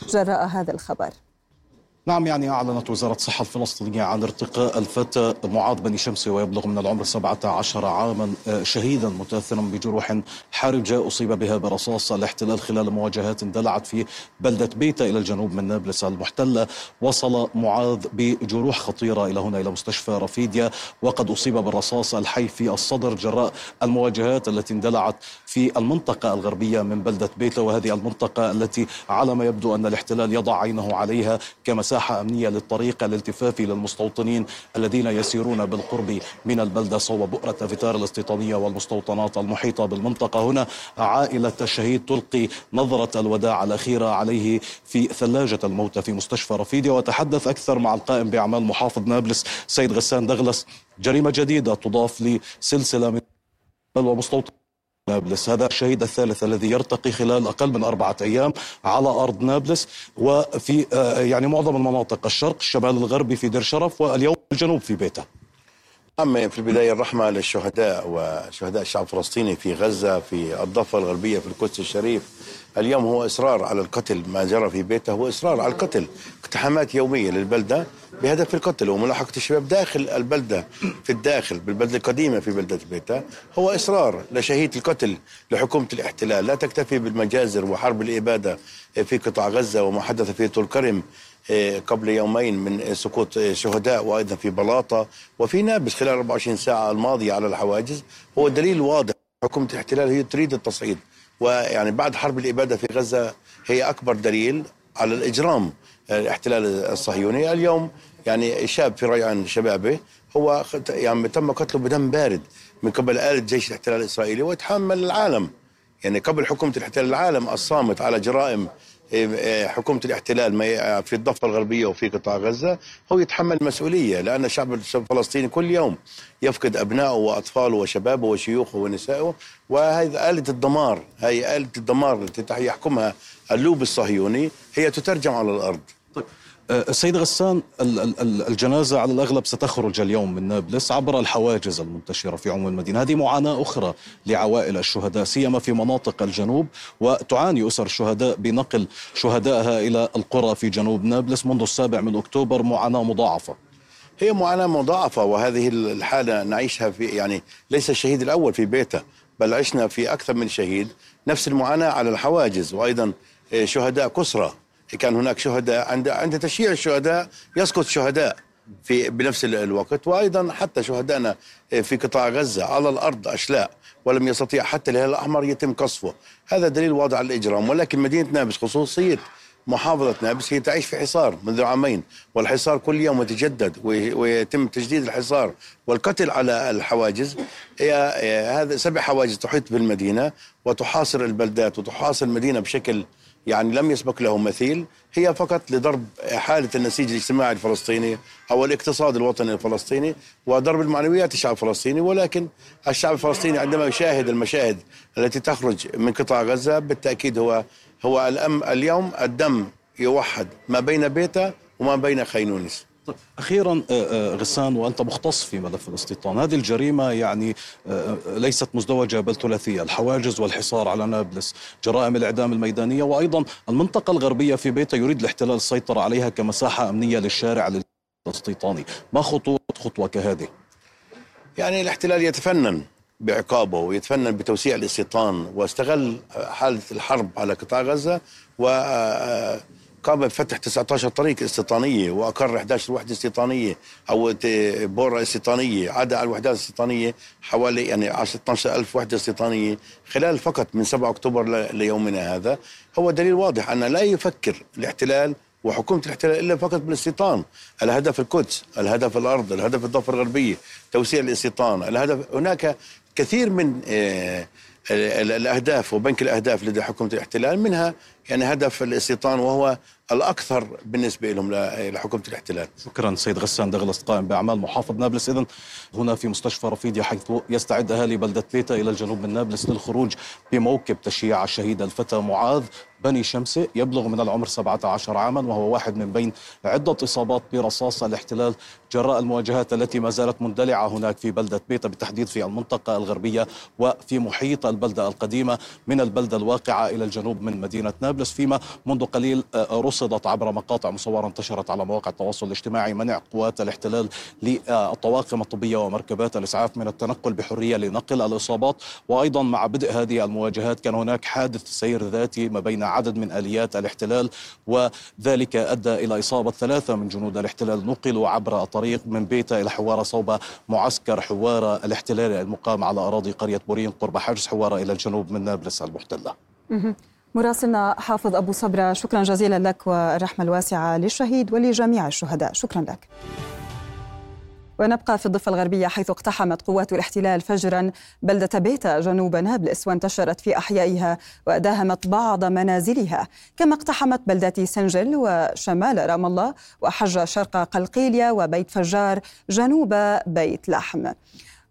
Speaker 2: جراء هذا الخبر؟
Speaker 14: نعم يعني أعلنت وزارة الصحة الفلسطينية عن ارتقاء الفتى معاذ بني شمسي ويبلغ من العمر 17 عاما آه، شهيدا متأثرا بجروح حرجة أصيب بها برصاص الاحتلال خلال مواجهات اندلعت في بلدة بيتا إلى الجنوب من نابلس المحتلة. وصل معاذ بجروح خطيرة إلى هنا إلى مستشفى رفيديا وقد أصيب بالرصاص الحي في الصدر جراء المواجهات التي اندلعت في المنطقة الغربية من بلدة بيتا. وهذه المنطقة التي على ما يبدو أن الاحتلال يضع عينه عليها كما مساحة أمنية للطريق الالتفافي للمستوطنين الذين يسيرون بالقرب من البلدة صوب بؤرة افيتار الاستيطانية والمستوطنات المحيطة بالمنطقة. هنا عائلة الشهيد تلقي نظرة الوداع الأخيرة عليه في ثلاجة الموتى في مستشفى رفيديا وتحدث أكثر مع القائم بأعمال محافظ نابلس سيد غسان دغلس. جريمة جديدة تضاف لسلسلة من ومستوطن نابلس. هذا الشهيد الثالث الذي يرتقي خلال أقل من أربعة أيام على أرض نابلس. وفي آه، يعني معظم المناطق الشرق الشمال الغربي في دير شرف واليوم الجنوب في بيته.
Speaker 15: أما في البداية الرحمة للشهداء وشهداء الشعب الفلسطيني في غزة في الضفة الغربية في القدس الشريف. اليوم هو إصرار على القتل ما جرى في بيته. هو إصرار على القتل اقتحامات يومية للبلدة بهدف القتل. وملاحقة الشباب داخل البلدة في الداخل بالبلدة القديمة في بلدة بيته هو إصرار لشهيد القتل لحكومة الاحتلال. لا تكتفي بالمجازر وحرب الإبادة في قطاع غزة وما حدث في طول كرم. قبل يومين من سقوط شهداء وأيضا في بلاطة. وفي نابلس خلال 24 ساعة الماضيه على الحواجز. هو دليل واضح حكومة الاحتلال هي تريد التصعيد. ويعني بعد حرب الإبادة في غزة هي أكبر دليل على الإجرام الاحتلال الصهيوني. اليوم يعني شاب في ريعان شبابه هو يعني تم قتله بدم بارد من قبل آلة جيش الاحتلال الإسرائيلي ويتحمل العالم. يعني قبل حكومة الاحتلال العالم الصامت على جرائم حكومة الاحتلال في الضفة الغربية وفي قطاع غزة هو يتحمل المسؤولية لأن الشعب الفلسطيني كل يوم يفقد أبنائه وأطفاله وشبابه وشيوخه ونسائه وهذه آلة الدمار هي آلة الدمار التي يحكمها اللوب الصهيوني هي تترجم على الأرض.
Speaker 14: طيب السيد غسان الجنازة على الأغلب ستخرج اليوم من نابلس عبر الحواجز المنتشرة في عموم المدينة. هذه معاناة أخرى لعوائل الشهداء سيما في مناطق الجنوب وتعاني أسر الشهداء بنقل شهدائها إلى القرى في جنوب نابلس منذ السابع من أكتوبر. معاناة مضاعفة.
Speaker 15: هي معاناة مضاعفة وهذه الحالة نعيشها في يعني ليس الشهيد الأول في بيته بل عشنا في أكثر من شهيد. نفس المعاناة على الحواجز وأيضا شهداء كسرى. كان هناك شهداء. عند عند تشييع الشهداء يسقط شهداء في بنفس الوقت وأيضا حتى شهدائنا في قطاع غزة على الأرض أشلاء ولم يستطيع حتى الهلال الأحمر يتم قصفه. هذا دليل واضح على الإجرام. ولكن مدينة نابلس خصوصية محافظة نابلس هي تعيش في حصار منذ عامين والحصار كل يوم يتجدد ويتم تجديد الحصار والقتل على الحواجز. هي هذا سبع حواجز تحيط بالمدينة وتحاصر البلدات وتحاصر المدينة بشكل يعني لم يسبق له مثيل هي فقط لضرب حالة النسيج الاجتماعي الفلسطيني أو الاقتصاد الوطني الفلسطيني وضرب المعنويات الشعب الفلسطيني ولكن الشعب الفلسطيني عندما يشاهد المشاهد التي تخرج من قطاع غزة بالتأكيد هو هو الأم اليوم الدم يوحد ما بين بيته وما بين خينونس.
Speaker 14: طيب أخيرا آه، آه، غسان وأنت مختص في ملف الاستيطان، هذه الجريمة يعني آه، ليست مزدوجة بل ثلاثية، الحواجز والحصار على نابلس، جرائم الإعدام الميدانية وأيضا المنطقة الغربية في بيته يريد الاحتلال السيطرة عليها كمساحة أمنية للشارع الاستيطاني، ما خطوره خطوه كهذه؟
Speaker 15: يعني الاحتلال يتفنن بعقابه ويتفنن بتوسيع الاستيطان واستغل حالة الحرب على قطاع غزة و قام بفتح 19 طريق استيطانية وأقر 11 وحدة استيطانية أو بورة استيطانية عدا على الوحدات الاستيطانية حوالي يعني 10 12000 وحدة استيطانية. خلال فقط من 7 أكتوبر ليومنا هذا هو دليل واضح أن لا يفكر الاحتلال وحكومة الاحتلال إلا فقط بالاستيطان، الهدف القدس، الهدف الأرض، الهدف الضفة الغربية، توسيع الاستيطان، الهدف هناك كثير من آه الأهداف وبنك الأهداف لدى حكومة الاحتلال منها يعني هدف الاستيطان وهو الأكثر بالنسبة لهم لحكومة الاحتلال.
Speaker 14: شكرا سيد غسان دغلس قائم بأعمال محافظ نابلس. اذا هنا في مستشفى رفيديا حيث يستعد أهالي بلدة بيتا إلى الجنوب من نابلس للخروج بموكب تشييع الشهيد الفتى معاذ بني شمسة يبلغ من العمر 17 عاما وهو واحد من بين عدة إصابات برصاص الاحتلال. جراء المواجهات التي ما زالت مندلعة هناك في بلدة بيتا بالتحديد في المنطقة الغربية وفي محيط البلدة القديمة من البلدة الواقعة إلى الجنوب من مدينة نابلس. فيما منذ قليل آه، رصدت عبر مقاطع مصورة انتشرت على مواقع التواصل الاجتماعي منع قوات الاحتلال للطواقم الطبية ومركبات الإسعاف من التنقل بحرية لنقل الإصابات. وأيضا مع بدء هذه المواجهات كان هناك حادث سير ذاتي ما بين عدد من آليات الاحتلال وذلك أدى إلى إصابة ثلاثة من جنود الاحتلال نقلوا عبر الطريق من بيتا إلى حوارة صوب معسكر حوارة الاحتلالي المقام على أراضي قرية بورين قرب حاجز حوارة إلى الجنوب من نابلس المحتلة.
Speaker 2: مراسلنا حافظ أبو صبرة شكرا جزيلا لك والرحمة الواسعة للشهيد ولجميع الشهداء. شكرا لك. ونبقى في الضفة الغربية حيث اقتحمت قوات الاحتلال فجرا بلدة بيتا جنوب نابلس وانتشرت في أحيائها وداهمت بعض منازلها. كما اقتحمت بلدات سنجل شمال رام الله وحج شرق قلقيلية وبيت فجار جنوب بيت لحم.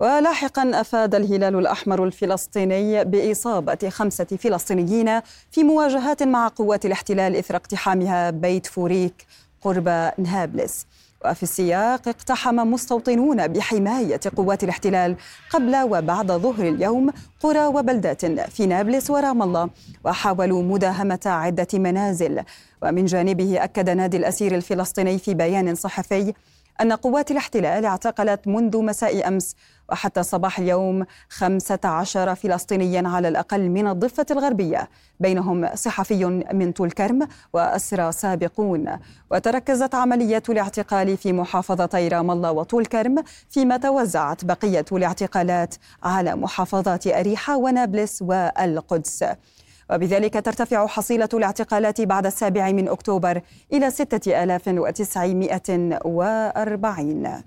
Speaker 2: ولاحقا أفاد الهلال الأحمر الفلسطيني بإصابة خمسة فلسطينيين في مواجهات مع قوات الاحتلال إثر اقتحامها بيت فوريك قرب نابلس وفي السياق اقتحم مستوطنون بحماية قوات الاحتلال قبل وبعد ظهر اليوم قرى وبلدات في نابلس ورام الله وحاولوا مداهمة عدة منازل. ومن جانبه أكد نادي الأسير الفلسطيني في بيان صحفي أن قوات الاحتلال اعتقلت منذ مساء أمس وحتى صباح اليوم 15 فلسطينيا على الأقل من الضفة الغربية. بينهم صحفي من طول كرم وأسرى سابقون. وتركزت عمليات الاعتقال في محافظتي رام الله وطول كرم فيما توزعت بقية الاعتقالات على محافظات أريحة ونابلس والقدس. وبذلك ترتفع حصيلة الاعتقالات بعد السابع من أكتوبر إلى 6940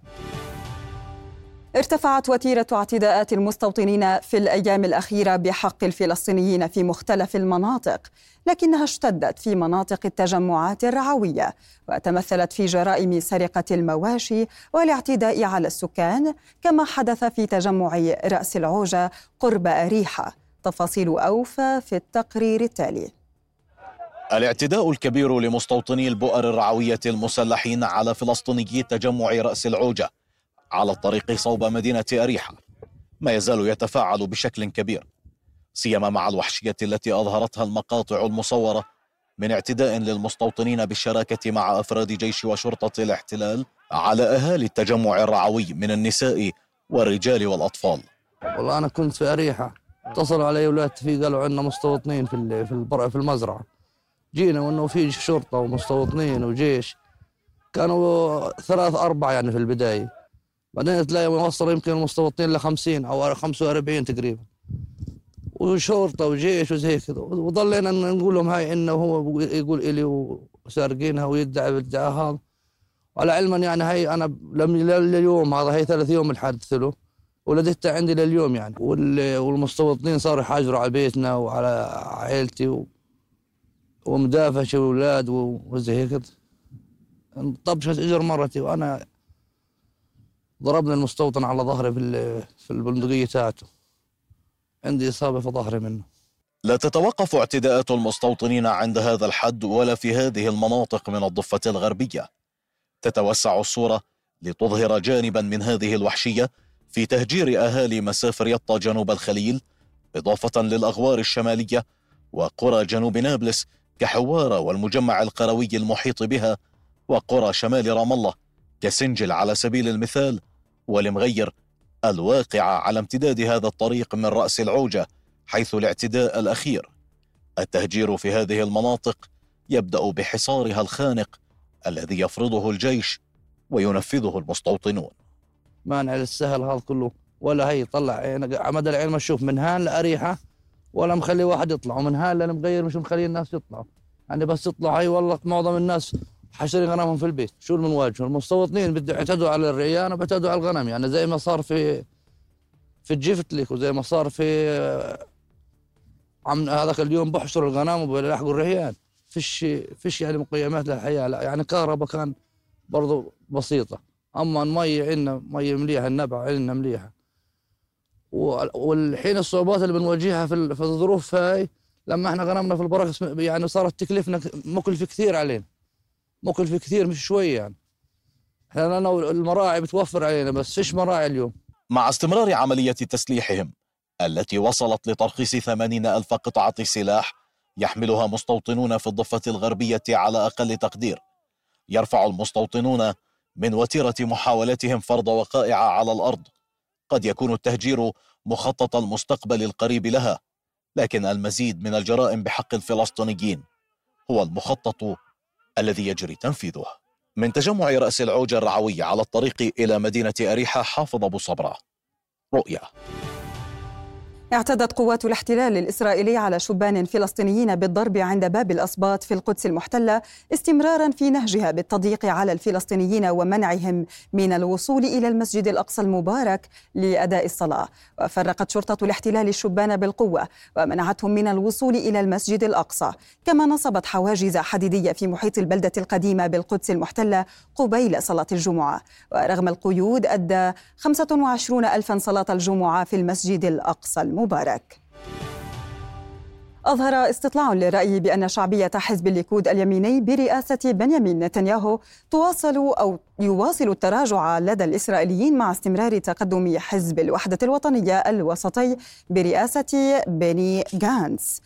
Speaker 2: ارتفعت وتيرة اعتداءات المستوطنين في الأيام الأخيرة بحق الفلسطينيين في مختلف المناطق لكنها اشتدت في مناطق التجمعات الرعوية وتمثلت في جرائم سرقة المواشي والاعتداء على السكان كما حدث في تجمع رأس العوجة قرب أريحة تفاصيل أوفى في التقرير التالي.
Speaker 16: الاعتداء الكبير لمستوطني البؤر الرعوية المسلحين على فلسطيني تجمع رأس العوجة على الطريق صوب مدينة أريحة ما يزال يتفاعل بشكل كبير سيما مع الوحشية التي أظهرتها المقاطع المصورة من اعتداء للمستوطنين بالشراكة مع أفراد جيش وشرطة الاحتلال على أهالي التجمع الرعوي من النساء والرجال والأطفال.
Speaker 17: والله أنا كنت في أريحة اتصلوا علي ولاد في قالوا عندنا مستوطنين في في في المزرعة. جينا وإنه في شرطة ومستوطنين وجيش. كانوا ثلاث أربع يعني في البداية. بعدين تلاقي وصل يمكن المستوطنين ل 50 أو 45 تقريبا. وشرطة وجيش وزي كذا وضلينا نقول لهم هاي إنه هو يقول إلي وسارقينها ويدعي بالادعاء هذا. وعلى علما يعني هاي أنا لم لليوم هذا هي ثلاث يوم الحادث له. ولدتها عندي لليوم يعني. والمستوطنين صاروا يحاجروا على بيتنا وعلى عائلتي و... ومدافش الاولاد وزي هيك طبشت إجر مرتي. وأنا ضربنا المستوطن على ظهري في في البندقية تاعته. عندي إصابة في ظهري منه.
Speaker 16: لا تتوقف اعتداءات المستوطنين عند هذا الحد ولا في هذه المناطق من الضفة الغربية. تتوسع الصورة لتظهر جانبا من هذه الوحشية في تهجير أهالي مسافر يطا جنوب الخليل إضافة للأغوار الشمالية وقرى جنوب نابلس كحوارة والمجمع القروي المحيط بها وقرى شمال رام الله كسنجل على سبيل المثال والمغير الواقعة على امتداد هذا الطريق من رأس العوجة حيث الاعتداء الأخير. التهجير في هذه المناطق يبدأ بحصارها الخانق الذي يفرضه الجيش وينفذه المستوطنون.
Speaker 17: مانع للسهل هذا كله ولا هي طلع. عين عمد العين ما تشوف من هان لأريحة ولا مخلي واحد يطلع. ومن هان للمغير مش مخلي الناس يطلعوا. يعني بس تطلع هي والله معظم الناس حشرين غنمهم في البيت. شو من واجههم المستوطنين بده يعتدوا على الرعيان وبيعتدوا على الغنم. يعني زي ما صار في في الجفتلك وزي ما صار في عم هذاك اليوم بحشروا الغنم وبيلاحقوا الرعيان فيش فيش يعني مقيمات للحياة. لا يعني كهرباء كان برضه بسيطة. أما المي عندنا مي مليحة النبع عندنا مليحة. والحين الصعوبات اللي بنواجهها في الظروف هاي لما إحنا غنمنا في البرك يعني صارت تكلفنا مكلفة كثير علينا. مكلفه كثير مش شوية يعني. إحنا لنا المراعي بتوفر علينا بس فيش مراعي اليوم؟
Speaker 16: مع استمرار عملية تسليحهم التي وصلت لترخيص ثمانين ألف قطعة سلاح يحملها مستوطنون في الضفة الغربية على أقل تقدير. يرفع المستوطنون من وتيرة محاولتهم فرض وقائع على الأرض. قد يكون التهجير مخطط المستقبل القريب لها لكن المزيد من الجرائم بحق الفلسطينيين هو المخطط الذي يجري تنفيذه. من تجمع رأس العوج الرعوي على الطريق إلى مدينة أريحة حافظ أبو صبره رؤيا.
Speaker 2: اعتدت قوات الاحتلال الإسرائيلي على شبان فلسطينيين بالضرب عند باب الأسباط في القدس المحتلة استمرارا في نهجها بالتضييق على الفلسطينيين ومنعهم من الوصول إلى المسجد الأقصى المبارك لأداء الصلاة. وفرقت شرطة الاحتلال الشبان بالقوة ومنعتهم من الوصول إلى المسجد الأقصى. كما نصبت حواجز حديدية في محيط البلدة القديمة بالقدس المحتلة قبيل صلاة الجمعة. ورغم القيود أدى 25 ألفا صلاة الجمعة في المسجد الأقصى المبارك. مبارك. أظهر استطلاع للرأي بأن شعبية حزب الليكود اليميني برئاسة بنيامين نتنياهو تواصل أو يواصل التراجع لدى الإسرائيليين مع استمرار تقدم حزب الوحدة الوطنية الوسطي برئاسة بني غانس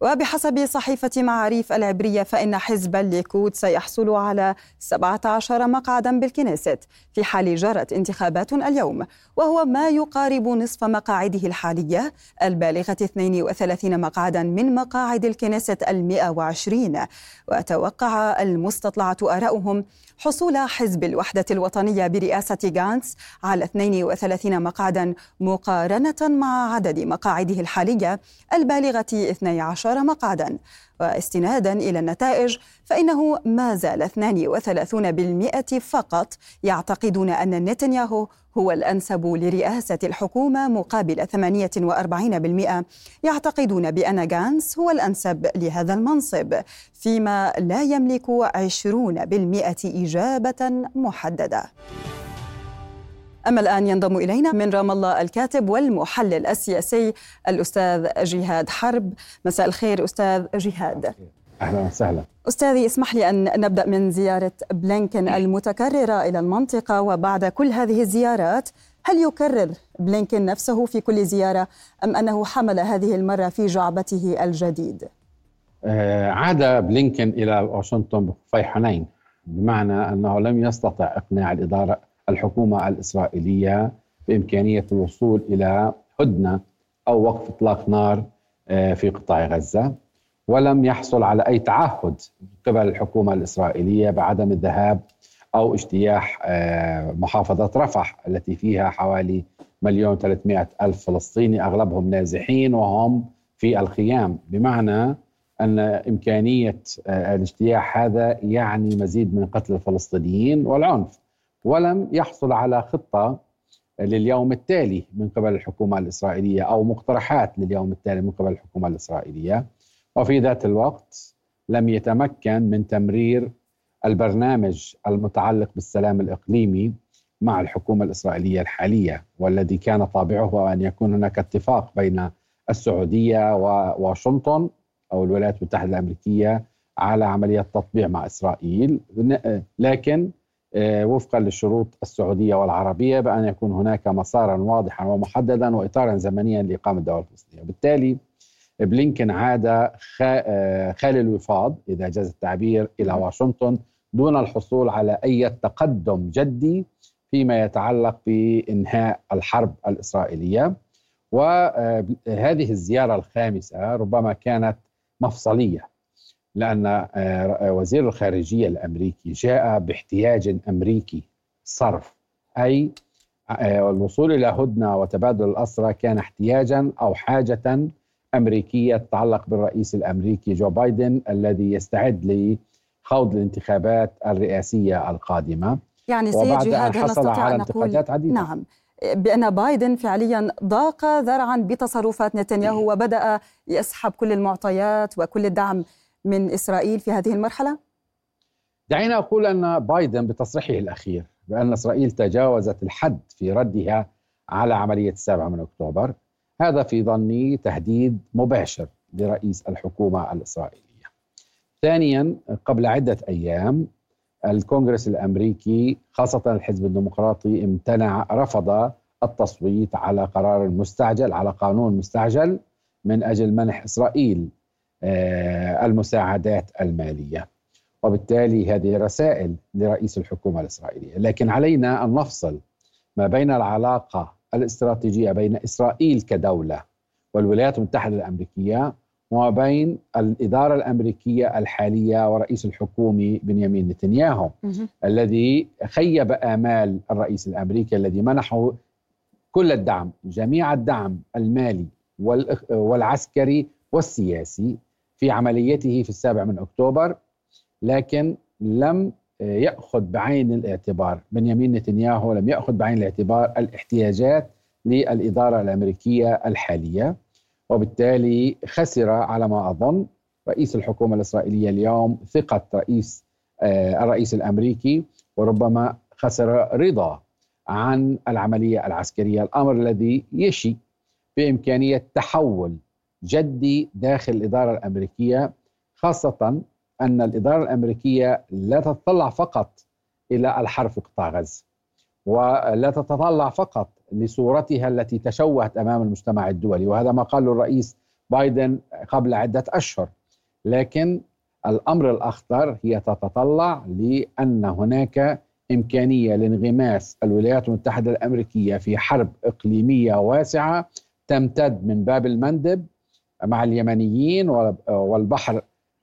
Speaker 2: وبحسب صحيفة معاريف العبرية فإن حزب الليكود سيحصل على 17 مقعدا بالكنيست في حال جرت انتخابات اليوم وهو ما يقارب نصف مقاعده الحالية البالغة 32 مقعدا من مقاعد الكنيست المئة وعشرين. وتوقع المستطلعة آراؤهم حصول حزب الوحدة الوطنية برئاسة غانس على 32 مقعدا مقارنة مع عدد مقاعده الحالية البالغة 12 مقعدا. واستنادا إلى النتائج فإنه ما زال 32% فقط. يعتقدون أن نتنياهو هو الأنسب لرئاسة الحكومة مقابل 48% يعتقدون بأن غانس هو الأنسب لهذا المنصب فيما لا يملك 20% إجابة محددة. أما الآن ينضم إلينا من رام الله الكاتب والمحلل السياسي الأستاذ جهاد حرب. مساء الخير أستاذ جهاد.
Speaker 18: أهلا وسهلا.
Speaker 2: أستاذي اسمح لي أن نبدأ من زيارة بلينكن المتكررة إلى المنطقة وبعد كل هذه الزيارات هل يكرر بلينكن نفسه في كل زيارة أم أنه حمل هذه المرة في جعبته الجديد؟
Speaker 18: آه عاد بلينكن إلى واشنطن بفيحنين بمعنى أنه لم يستطع إقناع الإدارة الحكومة الإسرائيلية بإمكانية الوصول إلى هدنة أو وقف إطلاق نار آه، في قطاع غزة. ولم يحصل على أي تعهد قبل الحكومة الإسرائيلية بعدم الذهاب أو اجتياح آه، محافظة رفح التي فيها حوالي مليون 300 ألف فلسطيني أغلبهم نازحين وهم في الخيام. بمعنى أن إمكانية آه، الاجتياح هذا يعني مزيد من قتل الفلسطينيين والعنف. ولم يحصل على خطة لليوم التالي من قبل الحكومة الإسرائيلية أو مقترحات لليوم التالي من قبل الحكومة الإسرائيلية. وفي ذات الوقت لم يتمكن من تمرير البرنامج المتعلق بالسلام الإقليمي مع الحكومة الإسرائيلية الحالية والذي كان طابعه أن يكون هناك اتفاق بين السعودية وواشنطن أو الولايات المتحدة الأمريكية على عملية تطبيع مع إسرائيل. لكن وفقا للشروط السعودية والعربية بأن يكون هناك مسارا واضحا ومحددا وإطارا زمنيا لإقامة الدولة الفلسطينية. وبالتالي بلينكن عاد آه، خالي الوفاض إذا جاز التعبير إلى واشنطن دون الحصول على أي تقدم جدي فيما يتعلق بإنهاء الحرب الإسرائيلية. وهذه الزيارة الخامسة ربما كانت مفصلية. لأن آه، وزير الخارجية الأمريكي جاء باحتياج أمريكي صرف. أي آه، الوصول إلى هدنة وتبادل الأسرى كان احتياجا أو حاجة أمريكية تتعلق بالرئيس الأمريكي جو بايدن الذي يستعد لخوض الانتخابات الرئاسية القادمة.
Speaker 2: يعني سيد جهاد نستطيع على أن نقول عديدة. نعم. بأن بايدن فعليا ضاق ذرعا بتصرفات نتنياهو وبدأ يسحب كل المعطيات وكل الدعم. من إسرائيل في هذه المرحلة؟
Speaker 18: دعينا أقول أن بايدن بتصريحه الأخير بأن إسرائيل تجاوزت الحد في ردها على عملية السابع من أكتوبر. هذا في ظني تهديد مباشر لرئيس الحكومة الإسرائيلية. ثانيا قبل عدة أيام الكونغرس الأمريكي خاصة الحزب الديمقراطي امتنع رفض التصويت على قرار مستعجل على قانون مستعجل من أجل منح إسرائيل. المساعدات المالية. وبالتالي هذه رسائل لرئيس الحكومة الإسرائيلية. لكن علينا أن نفصل ما بين العلاقة الاستراتيجية بين إسرائيل كدولة والولايات المتحدة الأمريكية وما بين الإدارة الأمريكية الحالية ورئيس الحكومة بنيامين نتنياهو الذي خيب آمال الرئيس الأمريكي الذي منحه كل الدعم جميع الدعم المالي والعسكري والسياسي في عمليته في السابع من أكتوبر لكن لم يأخذ بعين الاعتبار. بنيامين نتنياهو لم يأخذ بعين الاعتبار الاحتياجات للإدارة الأمريكية الحالية وبالتالي خسر على ما أظن رئيس الحكومة الإسرائيلية اليوم ثقة رئيس آه، الرئيس الأمريكي وربما خسر رضا عن العملية العسكرية. الأمر الذي يشي بإمكانية تحول جدي داخل الإدارة الأمريكية خاصة أن الإدارة الأمريكية لا تتطلع فقط إلى الحرب في قطاع غزة ولا تتطلع فقط لصورتها التي تشوهت أمام المجتمع الدولي وهذا ما قاله الرئيس بايدن قبل عدة أشهر. لكن الأمر الأخطر هي تتطلع لأن هناك إمكانية لانغماس الولايات المتحدة الأمريكية في حرب إقليمية واسعة تمتد من باب المندب مع اليمنيين والبحر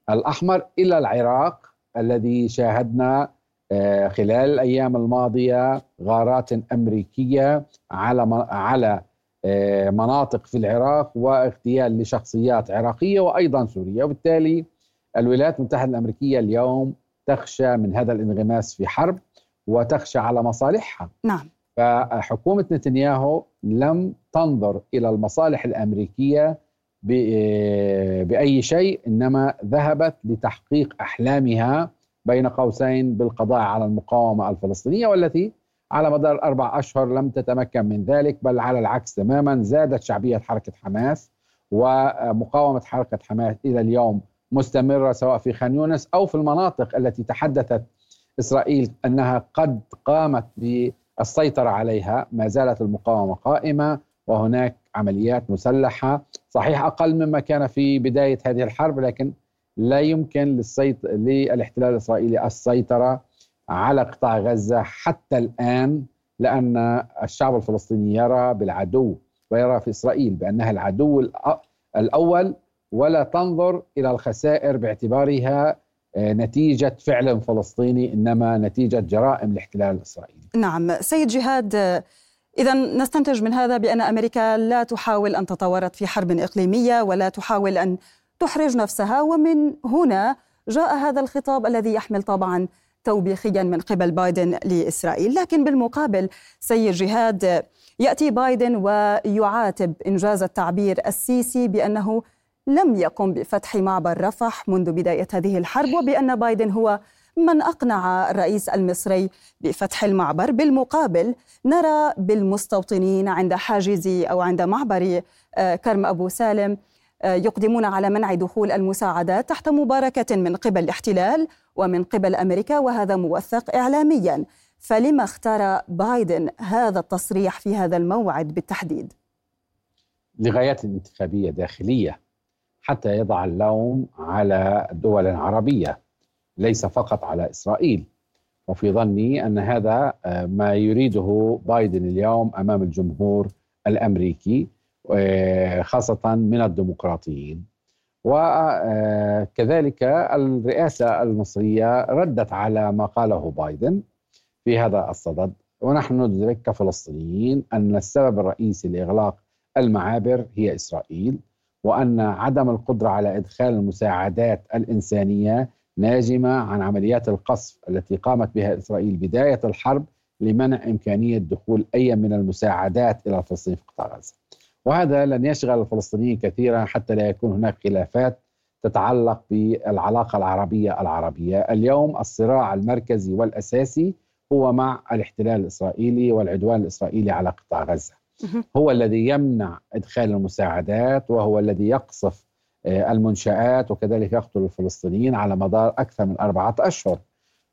Speaker 18: الأحمر إلى العراق الذي شاهدنا آه، خلال الأيام الماضية غارات أمريكية على على آه، مناطق في العراق واغتيال لشخصيات عراقية وأيضا سورية. وبالتالي الولايات المتحدة الأمريكية اليوم تخشى من هذا الانغماس في حرب وتخشى على مصالحها.
Speaker 2: نعم.
Speaker 18: فحكومة نتنياهو لم تنظر إلى المصالح الأمريكية بأي شيء إنما ذهبت لتحقيق أحلامها بين قوسين بالقضاء على المقاومة الفلسطينية والتي على مدار أربع أشهر لم تتمكن من ذلك بل على العكس تماما زادت شعبية حركة حماس ومقاومة حركة حماس إلى اليوم مستمرة سواء في خان يونس أو في المناطق التي تحدثت إسرائيل أنها قد قامت بالسيطرة عليها. ما زالت المقاومة قائمة وهناك عمليات مسلحة صحيح أقل مما كان في بداية هذه الحرب لكن لا يمكن للسيط... للاحتلال الإسرائيلي السيطرة على قطاع غزة حتى الآن لأن الشعب الفلسطيني يرى بالعدو ويرى في إسرائيل بأنها العدو الأول ولا تنظر إلى الخسائر باعتبارها آه، نتيجة فعل فلسطيني إنما نتيجة جرائم الاحتلال الإسرائيلي.
Speaker 2: نعم سيد جهاد إذا نستنتج من هذا بأن أمريكا لا تحاول أن تتورط في حرب إقليمية ولا تحاول أن تحرج نفسها. ومن هنا جاء هذا الخطاب الذي يحمل طبعا توبيخيا من قبل بايدن لإسرائيل. لكن بالمقابل سيد جهاد يأتي بايدن ويعاتب إنجاز التعبير السيسي بأنه لم يقم بفتح معبر رفح منذ بداية هذه الحرب وبأن بايدن هو من أقنع الرئيس المصري بفتح المعبر بالمقابل نرى بالمستوطنين عند حاجز أو عند معبر آه، كرم أبو سالم آه، يقدمون على منع دخول المساعدات تحت مباركة من قبل الاحتلال ومن قبل أمريكا وهذا موثق إعلاميا فلما اختار بايدن هذا التصريح في هذا الموعد بالتحديد؟
Speaker 18: لغايات انتخابية داخلية حتى يضع اللوم على الدول العربية ليس فقط على إسرائيل. وفي ظني أن هذا آه، ما يريده بايدن اليوم أمام الجمهور الأمريكي آه، خاصة من الديمقراطيين. وكذلك آه، الرئاسة المصرية ردت على ما قاله بايدن في هذا الصدد. ونحن ندرك كفلسطينيين أن السبب الرئيسي لإغلاق المعابر هي إسرائيل وأن عدم القدرة على إدخال المساعدات الإنسانية ناجمة عن عمليات القصف التي قامت بها إسرائيل بداية الحرب لمنع إمكانية دخول أي من المساعدات إلى فلسطين في قطاع غزة. وهذا لن يشغل الفلسطينيين كثيرا حتى لا يكون هناك خلافات تتعلق بالعلاقة العربية العربية. اليوم الصراع المركزي والأساسي هو مع الاحتلال الإسرائيلي والعدوان الإسرائيلي على قطاع غزة. هو الذي يمنع إدخال المساعدات وهو الذي يقصف المنشآت وكذلك يقتل الفلسطينيين على مدار أكثر من أربعة أشهر.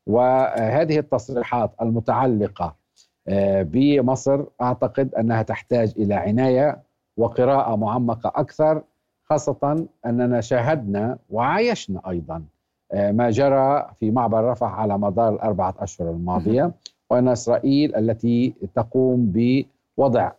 Speaker 18: وهذه التصريحات المتعلقة آه، بمصر أعتقد أنها تحتاج إلى عناية وقراءة معمقة أكثر خاصة أننا شاهدنا وعايشنا أيضا آه، ما جرى في معبر رفح على مدار الأربعة أشهر الماضية. وأن إسرائيل التي تقوم بوضع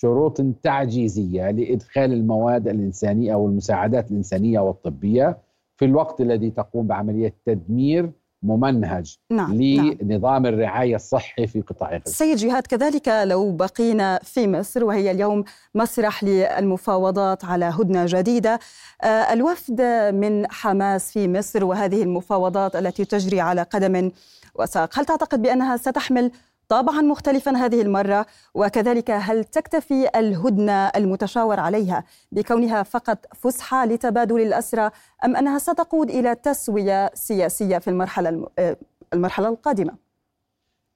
Speaker 18: شروط تعجيزية لإدخال المواد الإنسانية أو المساعدات الإنسانية والطبية في الوقت الذي تقوم بعملية تدمير ممنهج نعم. لنظام نعم. الرعاية الصحي في قطاع غزة.
Speaker 2: سيد جهاد كذلك لو بقينا في مصر وهي اليوم مسرح للمفاوضات على هدنة جديدة آه، الوفد من حماس في مصر وهذه المفاوضات التي تجري على قدم وساق، هل تعتقد بأنها ستحمل طابعا مختلفا هذه المرة وكذلك هل تكتفي الهدنة المتشاور عليها بكونها فقط فسحة لتبادل الأسرى أم أنها ستقود إلى تسوية سياسية في المرحلة آه، المرحلة القادمة؟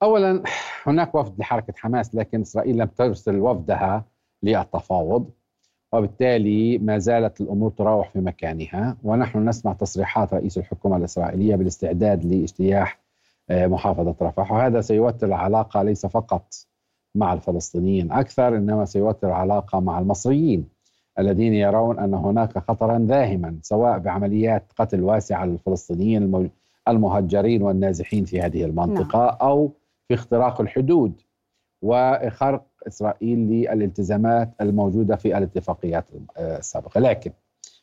Speaker 18: أولا هناك وفد لحركة حماس لكن إسرائيل لم ترسل وفدها للتفاوض وبالتالي ما زالت الأمور تراوح في مكانها ونحن نسمع تصريحات رئيس الحكومة الإسرائيلية بالاستعداد لاجتياح آه، محافظة رفح. وهذا سيوتر العلاقة ليس فقط مع الفلسطينيين أكثر إنما سيوتر العلاقة مع المصريين الذين يرون أن هناك خطرا ذاهما سواء بعمليات قتل واسعة للفلسطينيين المهجرين والنازحين في هذه المنطقة نعم. أو في اختراق الحدود وخرق إسرائيل للالتزامات الموجودة في الاتفاقيات السابقة، لكن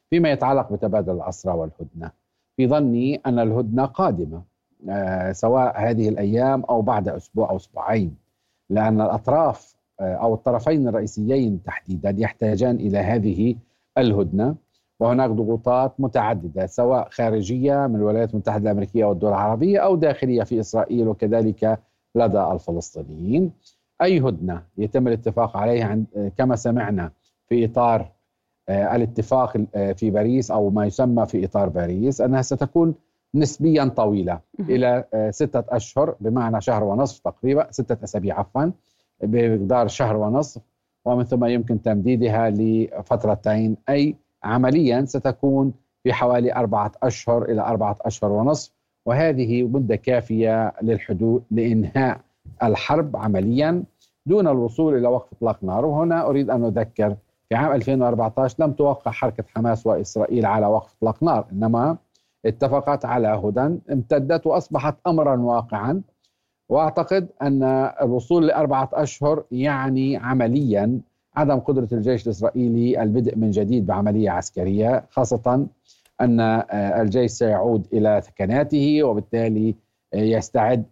Speaker 18: فيما يتعلق بتبادل الاسرى والهدنة في ظني أن الهدنة قادمة. آه، سواء هذه الأيام أو بعد أسبوع أو أسبوعين لأن الأطراف آه، أو الطرفين الرئيسيين تحديدا يحتاجان إلى هذه الهدنة وهناك ضغوطات متعددة سواء خارجية من الولايات المتحدة الأمريكية والدول العربية أو داخلية في إسرائيل وكذلك لدى الفلسطينيين. أي هدنة يتم الاتفاق عليها عند كما سمعنا في إطار آه، الاتفاق آه، في باريس أو ما يسمى في إطار باريس أنها ستكون نسبيا طويلة إلى ستة أشهر بمعنى شهر ونصف تقريبا ستة أسابيع عفوا بمقدار شهر ونصف. ومن ثم يمكن تمديدها لفترتين أي عمليا ستكون في حوالي أربعة أشهر إلى أربعة أشهر ونصف. وهذه مدة كافية للحدود لإنهاء الحرب عمليا. دون الوصول إلى وقف إطلاق نار. وهنا أريد أن أذكر في عام 2014 لم توقع حركة حماس وإسرائيل على وقف إطلاق نار إنما اتفقت على هدى امتدت وأصبحت أمرا واقعا. وأعتقد أن الوصول لأربعة أشهر يعني عمليا عدم قدرة الجيش الإسرائيلي البدء من جديد بعملية عسكرية خاصة أن الجيش سيعود إلى ثكناته وبالتالي يستعد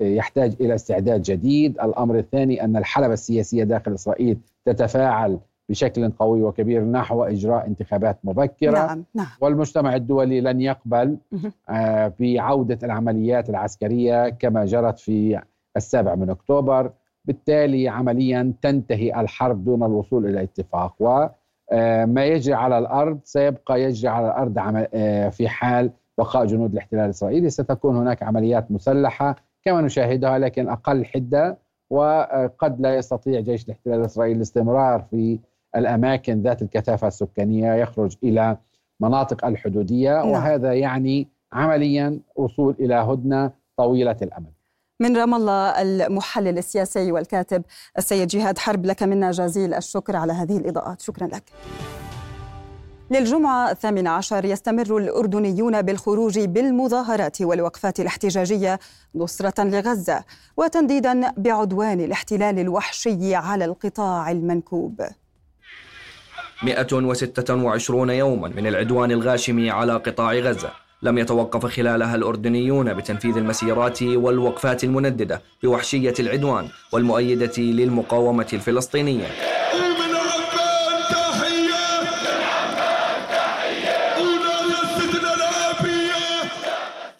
Speaker 18: يحتاج إلى استعداد جديد، الأمر الثاني أن الحلبة السياسية داخل إسرائيل تتفاعل بشكل قوي وكبير نحو إجراء انتخابات مبكرة.
Speaker 2: نعم نعم.
Speaker 18: والمجتمع الدولي لن يقبل آه بعودة العمليات العسكرية كما جرت في السابع من أكتوبر. بالتالي عمليا تنتهي الحرب دون الوصول إلى اتفاق. وما آه، يجري على الأرض سيبقى يجري على الأرض آه، في حال بقاء جنود الاحتلال الإسرائيلي. ستكون هناك عمليات مسلحة كما نشاهدها لكن أقل حدة. وقد لا يستطيع جيش الاحتلال الإسرائيلي الاستمرار في الأماكن ذات الكثافة السكانية يخرج إلى مناطق الحدودية نعم. وهذا يعني عمليا وصول إلى هدنة طويلة الأمد.
Speaker 2: من رام الله المحلل السياسي والكاتب السيد جهاد حرب لك منا جزيل الشكر على هذه الإضاءات، شكرا لك. للجمعة الثامنة عشر يستمر الأردنيون بالخروج بالمظاهرات والوقفات الاحتجاجية نصرة لغزة وتنديدا بعدوان الاحتلال الوحشي على القطاع المنكوب
Speaker 9: 126 يوما من العدوان الغاشم على قطاع غزة. لم يتوقف خلالها الأردنيون بتنفيذ المسيرات والوقفات المنددة بوحشية العدوان والمؤيدة للمقاومة الفلسطينية.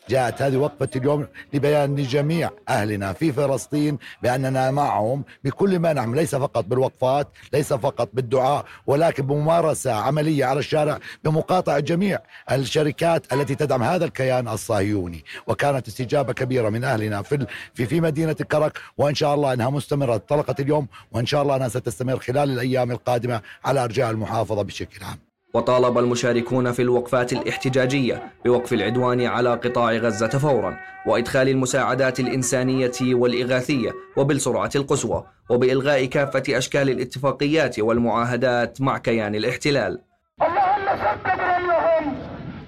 Speaker 11: جاءت هذه وقفة اليوم لبيان لجميع أهلنا في فلسطين بأننا معهم بكل ما نعمل ليس فقط بالوقفات ليس فقط بالدعاء ولكن بممارسة عملية على الشارع بمقاطعة جميع الشركات التي تدعم هذا الكيان الصهيوني. وكانت استجابة كبيرة من أهلنا في في, في مدينة الكرك وإن شاء الله أنها مستمرة. انطلقت اليوم وإن شاء الله أنها ستستمر خلال الأيام القادمة على أرجاء المحافظة بشكل عام.
Speaker 9: وطالب المشاركون في الوقفات الاحتجاجية بوقف العدوان على قطاع غزة فورا وإدخال المساعدات الإنسانية والإغاثية وبالسرعة القصوى وبإلغاء كافة أشكال الاتفاقيات والمعاهدات مع كيان الاحتلال. اللهم سدد رميهم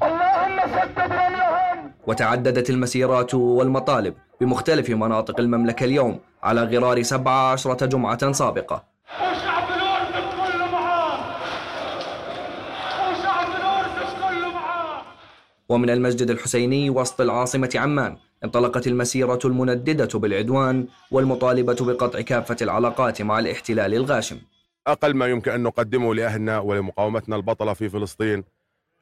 Speaker 9: اللهم سدد رميهم وتعددت المسيرات والمطالب بمختلف مناطق المملكة اليوم على غرار 17 جمعة سابقة. ومن المسجد الحسيني وسط العاصمة عمان انطلقت المسيرة المنددة بالعدوان والمطالبة بقطع كافة العلاقات مع الاحتلال الغاشم.
Speaker 19: أقل ما يمكن أن نقدمه لأهلنا ولمقاومتنا البطلة في فلسطين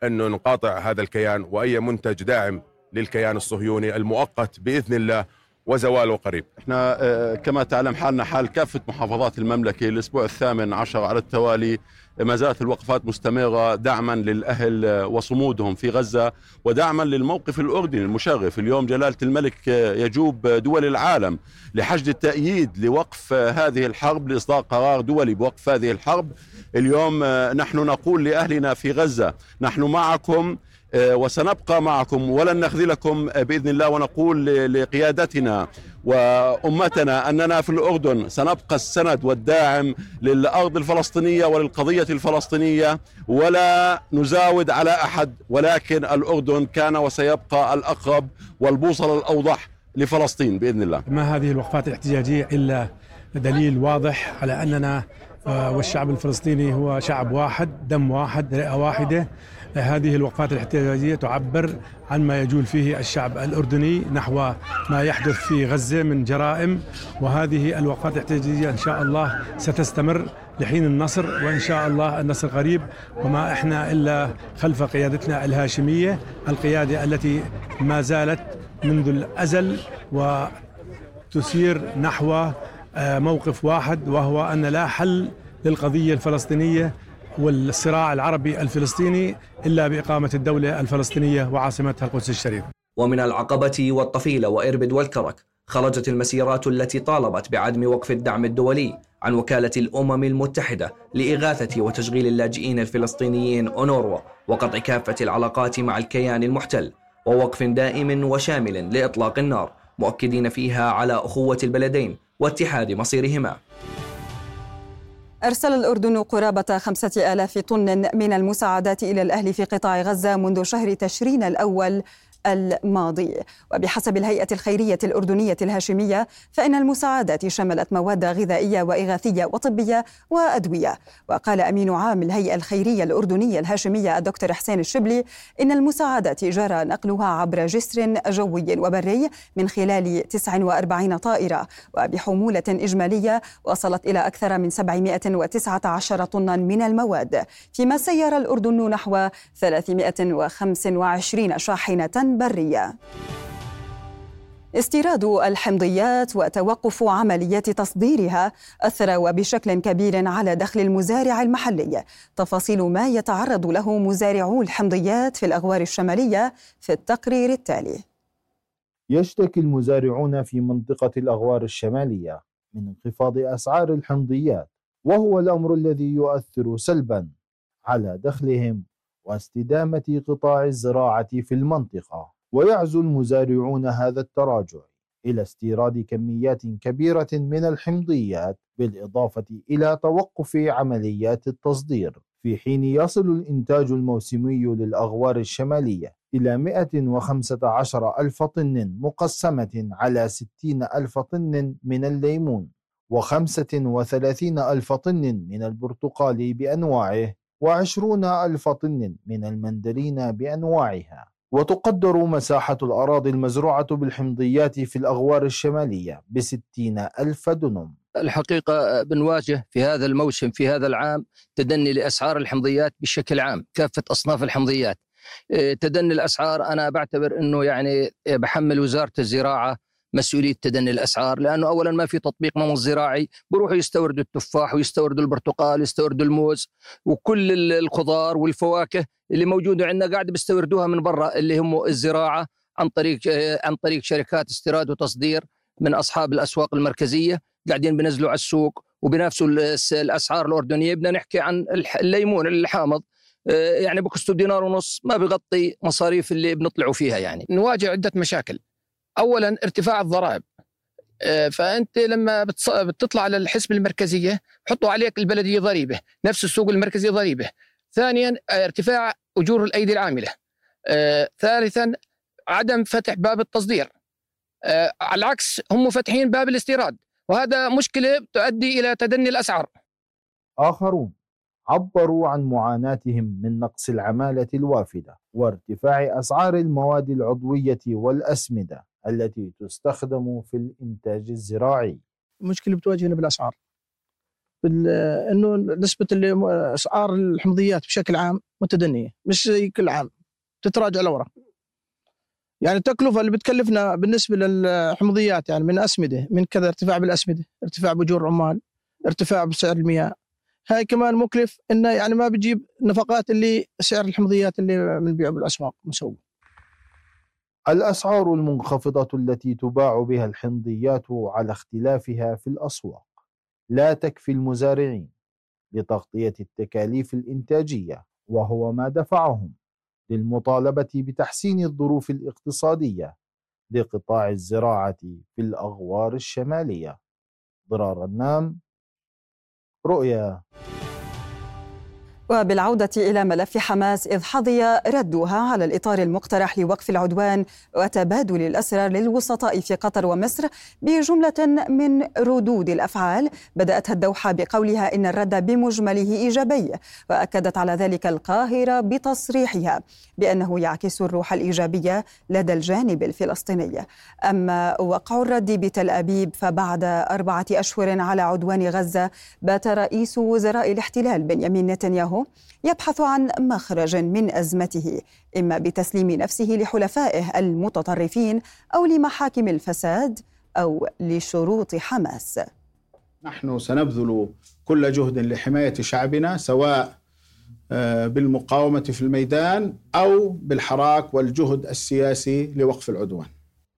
Speaker 19: أنه نقاطع هذا الكيان وأي منتج داعم للكيان الصهيوني المؤقت بإذن الله
Speaker 20: وزواله قريب.
Speaker 19: إحنا آه، كما تعلم حالنا حال كافة محافظات المملكة الأسبوع الثامن عشر على التوالي ما زالت الوقفات مستمرة دعما للأهل وصمودهم في غزة ودعما للموقف الأردني المشرف. اليوم جلالة الملك يجوب دول العالم لحشد التأييد لوقف هذه الحرب لإصدار قرار دولي بوقف هذه الحرب. اليوم نحن نقول لأهلنا في غزة نحن معكم آه، وسنبقى معكم ولن نخذلكم بإذن الله ونقول لقيادتنا وأمتنا أننا في الأردن سنبقى السند والداعم للأرض الفلسطينية وللقضية الفلسطينية ولا نزاود على أحد ولكن الأردن كان وسيبقى الأقرب والبوصلة الأوضح لفلسطين بإذن الله.
Speaker 21: ما هذه الوقفات الاحتجاجية إلا دليل واضح على أننا آه، والشعب الفلسطيني هو شعب واحد، دم واحد، رئة واحدة، هذه الوقفات الاحتجاجية تعبر عن ما يجول فيه الشعب الأردني نحو ما يحدث في غزة من جرائم. وهذه الوقفات الاحتجاجية إن شاء الله ستستمر لحين النصر وإن شاء الله النصر قريب. وما إحنا إلا خلف قيادتنا الهاشمية القيادة التي ما زالت منذ الأزل وتسير نحو آه، موقف واحد وهو أن لا حل للقضية الفلسطينية والصراع العربي الفلسطيني إلا بإقامة الدولة الفلسطينية وعاصمتها القدس الشريف.
Speaker 9: ومن العقبة والطفيلة وإربد والكرك خرجت المسيرات التي طالبت بعدم وقف الدعم الدولي عن وكالة الأمم المتحدة لإغاثة وتشغيل اللاجئين الفلسطينيين أونروا وقطع كافة العلاقات مع الكيان المحتل ووقف دائم وشامل لإطلاق النار مؤكدين فيها على أخوة البلدين واتحاد مصيرهما.
Speaker 2: أرسل الأردن قرابة خمسة آلاف طن من المساعدات إلى الأهل في قطاع غزة منذ شهر تشرين الأول. الماضي. وبحسب الهيئة الخيرية الأردنية الهاشمية فإن المساعدات شملت مواد غذائية وإغاثية وطبية وأدوية. وقال أمين عام الهيئة الخيرية الأردنية الهاشمية الدكتور حسين الشبلي إن المساعدات جرى نقلها عبر جسر جوي وبري من خلال 49 طائرة. وبحمولة إجمالية وصلت إلى أكثر من 719 طنا من المواد. فيما سير الأردن نحو 325 شاحنة برية. استيراد الحمضيات وتوقف عمليات تصديرها أثر بشكل كبير على دخل المزارع المحلي. تفاصيل ما يتعرض له مزارعو الحمضيات في الأغوار الشمالية في التقرير التالي.
Speaker 22: يشتكي المزارعون في منطقة الأغوار الشمالية من انخفاض أسعار الحمضيات وهو الأمر الذي يؤثر سلبا على دخلهم. واستدامة قطاع الزراعة في المنطقة. ويعزو المزارعون هذا التراجع إلى استيراد كميات كبيرة من الحمضيات بالإضافة إلى توقف عمليات التصدير. في حين يصل الإنتاج الموسمي للأغوار الشمالية إلى 115 ألف طن مقسمة على 60 ألف طن من الليمون و35 ألف طن من البرتقال بأنواعه. وعشرون ألف طن من المندلين بأنواعها وتقدر مساحة الأراضي المزروعة بالحمضيات في الأغوار الشمالية بستين ألف دنم.
Speaker 23: الحقيقة بنواجه في هذا الموسم في هذا العام تدني لأسعار الحمضيات بشكل عام كافة أصناف الحمضيات. تدني الأسعار أنا بعتبر أنه يعني بحمل وزارة الزراعة مسؤولية تدني الأسعار لأنه اولا ما في تطبيق نمط زراعي بروحوا يستوردوا التفاح ويستوردوا البرتقال يستوردوا الموز وكل الخضار والفواكه اللي موجودة عندنا قاعدة بيستوردوها من برا اللي هم الزراعة عن طريق عن طريق شركات استيراد وتصدير من أصحاب الأسواق المركزية قاعدين بينزلوا على السوق وبينافسوا الأسعار الأردنية. بدنا نحكي عن الليمون الحامض يعني بكسته دينار ونص ما بيغطي مصاريف اللي بنطلعوا فيها يعني.
Speaker 24: نواجه عدة مشاكل. اولا ارتفاع الضرائب. آه، فأنت لما بتطلع على الحسبة المركزية بحطوا عليك البلدية ضريبة نفس السوق المركزي ضريبة. ثانيا ارتفاع أجور الأيدي العاملة. آه، ثالثا عدم فتح باب التصدير. آه، على العكس هم فاتحين باب الاستيراد وهذا مشكلة تؤدي إلى تدني الأسعار.
Speaker 22: آخرون عبروا عن معاناتهم من نقص العمالة الوافدة وارتفاع أسعار المواد العضوية والأسمدة. التي تستخدم في الإنتاج الزراعي.
Speaker 25: المشكلة بتواجهنا بالأسعار. إنه نسبة أسعار الحمضيات بشكل عام متدنية مش زي كل عام تتراجع لورا.
Speaker 24: يعني التكلفة اللي بتكلفنا بالنسبة للحمضيات يعني من أسمدة من كذا ارتفاع بالأسمدة ارتفاع باجور عمال ارتفاع بسعر المياه. هاي كمان مكلف إنه يعني ما بيجيب نفقات اللي سعر الحمضيات اللي بنبيعه بالأسواق مسوي
Speaker 22: الأسعار المنخفضة التي تباع بها الحمضيات على اختلافها في الأسواق. لا تكفي المزارعين لتغطية التكاليف الإنتاجية وهو ما دفعهم للمطالبة بتحسين الظروف الاقتصادية لقطاع الزراعة في الأغوار الشمالية. ضرار النام رؤيا.
Speaker 2: وبالعودة إلى ملف حماس إذ حظي ردها على الإطار المقترح لوقف العدوان وتبادل الأسرى للوسطاء في قطر ومصر بجملة من ردود الأفعال. بدأتها الدوحة بقولها إن الرد بمجمله إيجابي وأكدت على ذلك القاهرة بتصريحها بأنه يعكس الروح الإيجابية لدى الجانب الفلسطيني. أما وقع الرد بتل أبيب فبعد أربعة أشهر على عدوان غزة بات رئيس وزراء الاحتلال بنيامين نتنياهو يبحث عن مخرج من أزمته إما بتسليم نفسه لحلفائه المتطرفين أو لمحاكم الفساد أو لشروط حماس.
Speaker 26: نحن سنبذل كل جهد لحماية شعبنا سواء آه، بالمقاومة في الميدان أو بالحراك والجهد السياسي لوقف العدوان.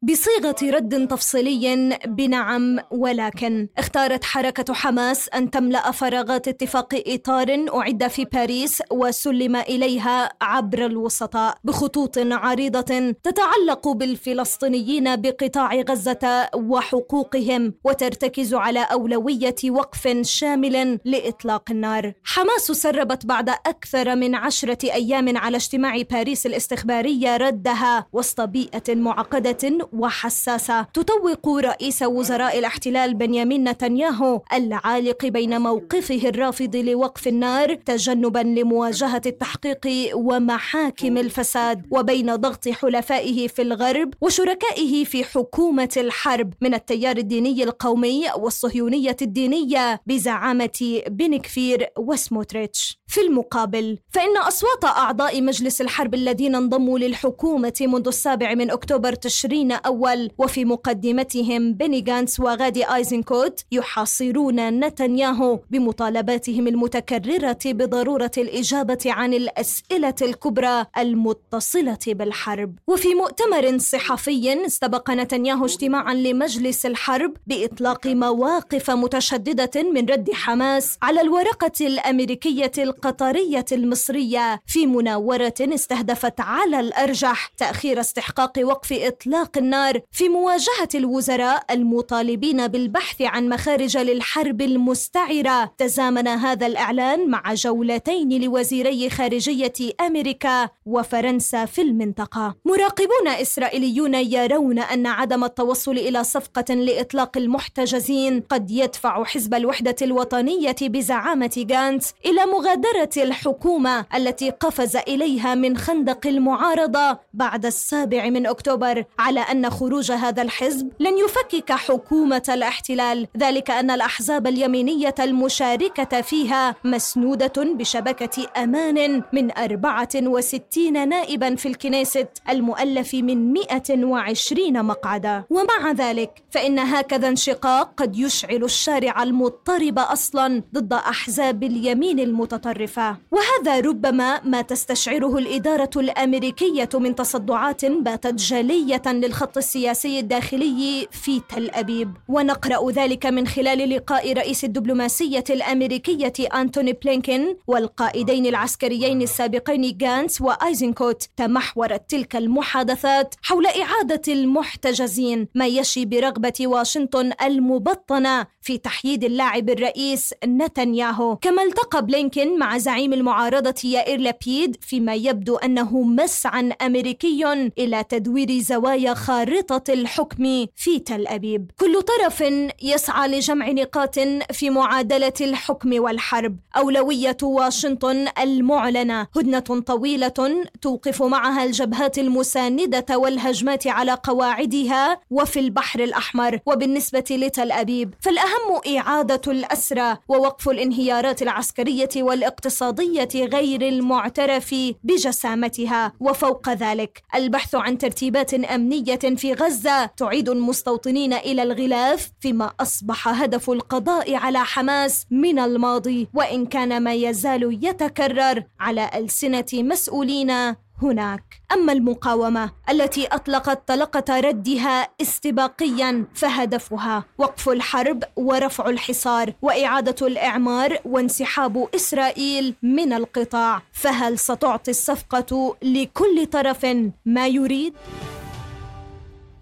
Speaker 27: بصيغة رد تفصيلي بنعم ولكن اختارت حركة حماس أن تملأ فراغات اتفاق اطار أعد في باريس وسلم إليها عبر الوسطاء بخطوط عريضة تتعلق بالفلسطينيين بقطاع غزة وحقوقهم وترتكز على أولوية وقف شامل لإطلاق النار. حماس سربت بعد أكثر من عشرة أيام على اجتماع باريس الاستخبارية ردها وسط بيئة معقدة وحساسة تطوق رئيس وزراء الاحتلال بنيامين نتنياهو العالق بين موقفه الرافض لوقف النار تجنبا لمواجهة التحقيق ومحاكم الفساد وبين ضغط حلفائه في الغرب وشركائه في حكومة الحرب من التيار الديني القومي والصهيونية الدينية بزعامة بن كفير وسموتريتش في المقابل فإن أصوات أعضاء مجلس الحرب الذين انضموا للحكومة منذ السابع من أكتوبر تشرين أول وفي مقدمتهم بني جانس وغادي آيزنكوت يحاصرون نتنياهو بمطالباتهم المتكررة بضرورة الإجابة عن الأسئلة الكبرى المتصلة بالحرب. وفي مؤتمر صحفي استبق نتنياهو اجتماعا لمجلس الحرب بإطلاق مواقف متشددة من رد حماس على الورقة الأمريكية القطرية المصرية في مناورة استهدفت على الأرجح تأخير استحقاق وقف إطلاق النار في مواجهة الوزراء المطالبين بالبحث عن مخارج للحرب المستعرة. تزامن هذا الإعلان مع جولتين لوزيري خارجية أمريكا وفرنسا في المنطقة. مراقبون إسرائيليون يرون أن عدم التوصل إلى صفقة لإطلاق المحتجزين قد يدفع حزب الوحدة الوطنية بزعامة غانتس إلى مغادرة الحكومة التي قفز إليها من خندق المعارضة بعد السابع من أكتوبر على أن خروج هذا الحزب لن يفكك حكومة الاحتلال. ذلك أن الأحزاب اليمينية المشاركة فيها مسنودة بشبكة أمان من 64 نائبا في الكنيست المؤلف من 120 مقعدا. ومع ذلك فإن هكذا انشقاق قد يشعل الشارع المضطرب أصلا ضد أحزاب اليمين المتطرفة. وهذا ربما ما تستشعره الإدارة الأمريكية من تصدعات باتت جلية للخط السياسي الداخلي في تل أبيب. ونقرأ ذلك من خلال لقاء رئيس الدبلوماسية الأمريكية أنتوني بلينكين والقائدين العسكريين السابقين جانس وآيزنكوت تمحورت تلك المحادثات حول إعادة المحتجزين ما يشي برغبة واشنطن المبطنة في تحييد اللاعب الرئيس نتنياهو. كما التقى بلينكين مع زعيم المعارضة يائير لابيد فيما يبدو أنه مسعى أمريكي إلى تدوير زوايا خارجية خارطة الحكم في تل أبيب. كل طرف يسعى لجمع نقاط في معادلة الحكم والحرب. أولوية واشنطن المعلنة. هدنة طويلة توقف معها الجبهات المساندة والهجمات على قواعدها وفي البحر الأحمر وبالنسبة لتل أبيب. فالأهم إعادة الأسرى ووقف الانهيارات العسكرية والاقتصادية غير المعترف بجسامتها. وفوق ذلك البحث عن ترتيبات أمنية في غزة تعيد المستوطنين إلى الغلاف فيما أصبح هدف القضاء على حماس من الماضي وإن كان ما يزال يتكرر على ألسنة مسؤولين هناك. أما المقاومة التي أطلقت طلقة ردها استباقيا فهدفها وقف الحرب ورفع الحصار وإعادة الإعمار وانسحاب إسرائيل من القطاع. فهل ستعطي الصفقة لكل طرف ما يريد؟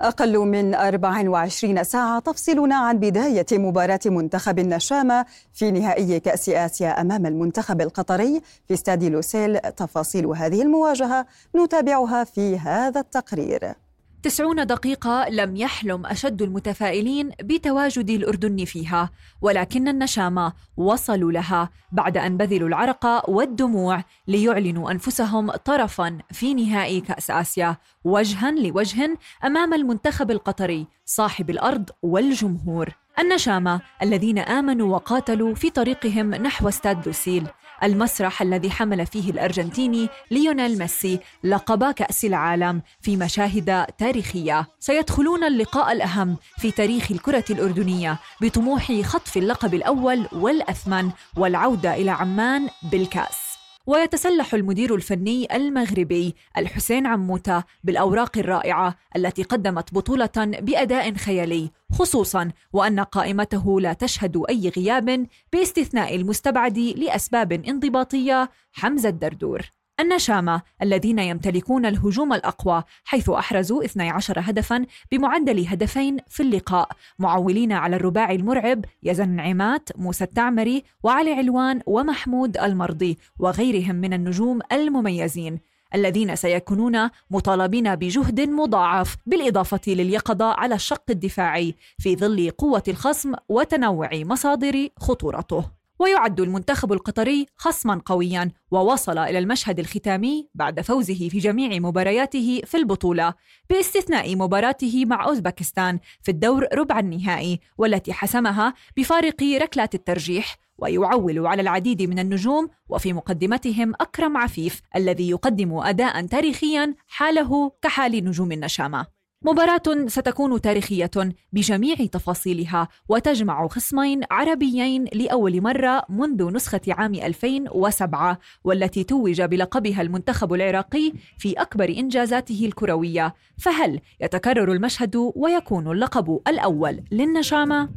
Speaker 2: أقل من 24 ساعة تفصلنا عن بداية مباراة منتخب النشامة في نهائي كأس آسيا أمام المنتخب القطري في استاد لوسيل. تفاصيل هذه المواجهة نتابعها في هذا التقرير.
Speaker 28: تسعون دقيقة لم يحلم أشد المتفائلين بتواجد الأردن فيها ولكن النشامة وصلوا لها بعد أن بذلوا العرق والدموع ليعلنوا أنفسهم طرفا في نهائي كأس آسيا وجها لوجه أمام المنتخب القطري صاحب الأرض والجمهور. النشامة الذين آمنوا وقاتلوا في طريقهم نحو استاد لوسيل المسرح الذي حمل فيه الأرجنتيني ليونيل ميسي لقب كأس العالم في مشاهد تاريخية. سيدخلون اللقاء الأهم في تاريخ الكرة الأردنية بطموح خطف اللقب الأول والأثمن والعودة إلى عمان بالكأس. ويتسلح المدير الفني المغربي الحسين عموتة بالأوراق الرائعة التي قدمت بطولة بأداء خيالي خصوصا وأن قائمته لا تشهد أي غياب باستثناء المستبعد لأسباب انضباطية حمزة الدردور. النشامة الذين يمتلكون الهجوم الأقوى حيث أحرزوا 12 هدفا بمعدل هدفين في اللقاء معولين على الرباعي المرعب يزن عمات موسى التعمري وعلي علوان ومحمود المرضي وغيرهم من النجوم المميزين الذين سيكونون مطالبين بجهد مضاعف بالإضافة لليقظة على الشق الدفاعي في ظل قوة الخصم وتنوع مصادر خطورته. ويعد المنتخب القطري خصما قويا ووصل إلى المشهد الختامي بعد فوزه في جميع مبارياته في البطولة باستثناء مباراته مع أوزبكستان في الدور ربع النهائي والتي حسمها بفارق ركلات الترجيح ويعول على العديد من النجوم وفي مقدمتهم أكرم عفيف الذي يقدم اداء تاريخيا حاله كحال نجوم النشامة. مباراة ستكون تاريخية بجميع تفاصيلها وتجمع خصمين عربيين لأول مرة منذ نسخة عام 2007 والتي توج بلقبها المنتخب العراقي في أكبر إنجازاته الكروية. فهل يتكرر المشهد ويكون اللقب الأول للنشامة؟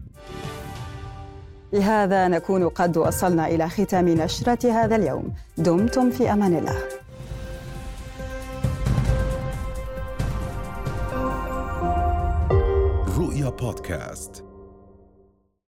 Speaker 2: بهذا نكون قد وصلنا إلى ختام نشرة هذا اليوم. دمتم في أمان الله.
Speaker 29: رؤيا بودكاست